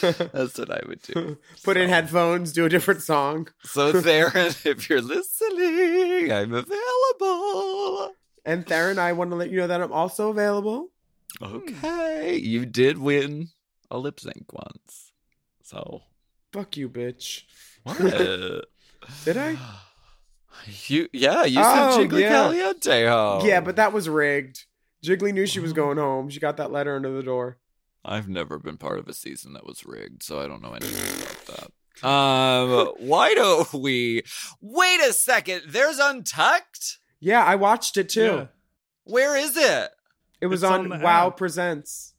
That's what I would do. Put in headphones. Do a different song. So Theron, if you're listening, I'm available. And Theron, I want to let you know that I'm also available. Okay. You did win a lip sync once. So Fuck you, bitch. what? Did I? [sighs] You yeah, you Oh, sent Jiggly yeah. Caliente home. Yeah, but that was rigged. Jiggly knew she was Oh. going home. She got that letter under the door. I've never been part of a season that was rigged, so I don't know anything [sighs] about that. Um, why don't we wait a second? There's Untucked. Yeah, I watched it too. Yeah. Where is it? It was It's on, on Wow app. Presents.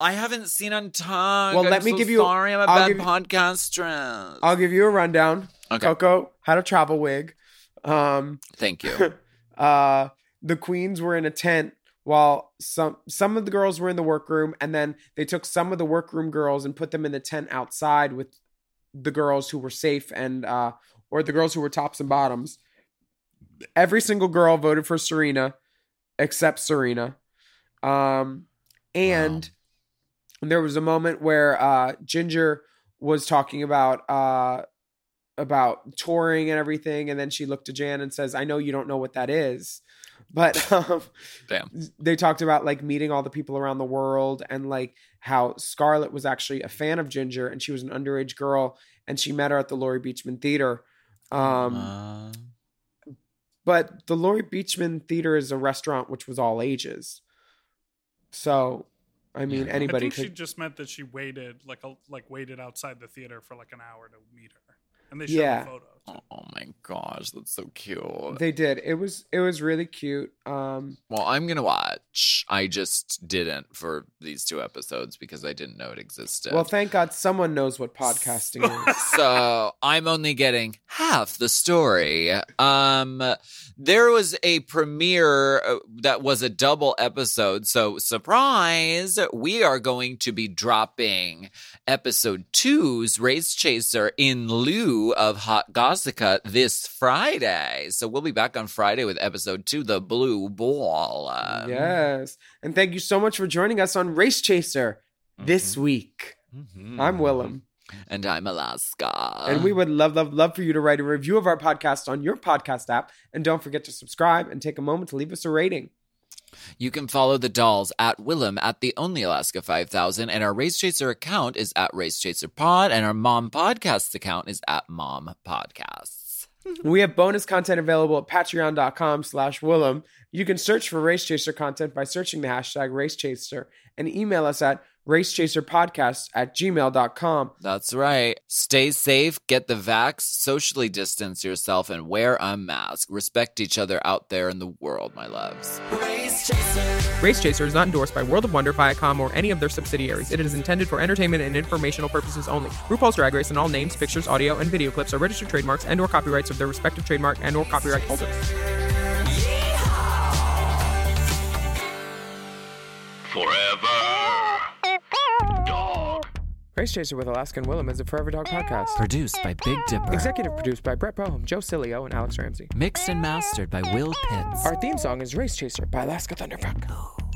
I haven't seen Untucked. Well, I'm let me so give you- Sorry, I'm a I'll bad give you- podcastress. I'll give you a rundown. Okay. Coco had a travel wig. Um, Thank you. [laughs] uh, the queens were in a tent while some some of the girls were in the workroom, and then they took some of the workroom girls and put them in the tent outside with the girls who were safe and uh, or the girls who were tops and bottoms. Every single girl voted for Serena, except Serena. Um, and there was a moment where uh, Ginger was talking about uh, about touring and everything, and then she looked to Jan and says, "I know you don't know what that is." But [laughs] um, Damn. they talked about like meeting all the people around the world and like how Scarlett was actually a fan of Ginger and she was an underage girl and she met her at the Laurie Beechman Theater. Um, Uh, but the Laurie Beechman Theater is a restaurant which was all ages. So, I mean, Yeah. I anybody think she just meant that she waited, like a, like waited outside the theater for like an hour to meet her, and they showed Yeah. a photo. Oh my gosh, that's so cute. They did. It was it was really cute. Um, well, I'm gonna watch. I just didn't for these two episodes because I didn't know it existed. well, thank God someone knows what podcasting [laughs] is. so I'm only getting half the story. Um, there was a premiere uh, that was a double episode. So surprise, we are going to be dropping episode two's Race Chaser in lieu of Hot Gossica this Friday. So we'll be back on Friday with episode two, The Blue Ball. Um, yes, and thank you so much for joining us on Race Chaser this week. mhm. I'm Willam. And I'm Alaska. And we would love, love, love for you to write a review of our podcast on your podcast app. And don't forget to subscribe and take a moment to leave us a rating. You can follow the dolls at Willam at the Only Alaska 5000, and our Race Chaser account is at Race Chaser Pod, and our Mom Podcasts account is at Mom Podcasts. We have bonus content available at patreon.com slash Willam. You can search for Race Chaser content by searching the hashtag Race Chaser and email us at racechaserpodcast at gmail.com. That's right. Stay safe, get the vax, socially distance yourself, and wear a mask. Respect each other out there in the world, my loves. Race Chaser. Race Chaser is not endorsed by World of Wonder, Viacom, or any of their subsidiaries. It is intended for entertainment and informational purposes only. RuPaul's Drag Race and all names, pictures, audio, and video clips are registered trademarks and/or copyrights of their respective trademark and/or copyright holders. Forever. Race Chaser with Alaska and Willam is a Forever Dog podcast. Produced by Big Dipper. Executive produced by Brett Boehm, Joe Cilio, and Alex Ramsey. Mixed and mastered by Will Pitts. Our theme song is Race Chaser by Alaska Thunderfuck.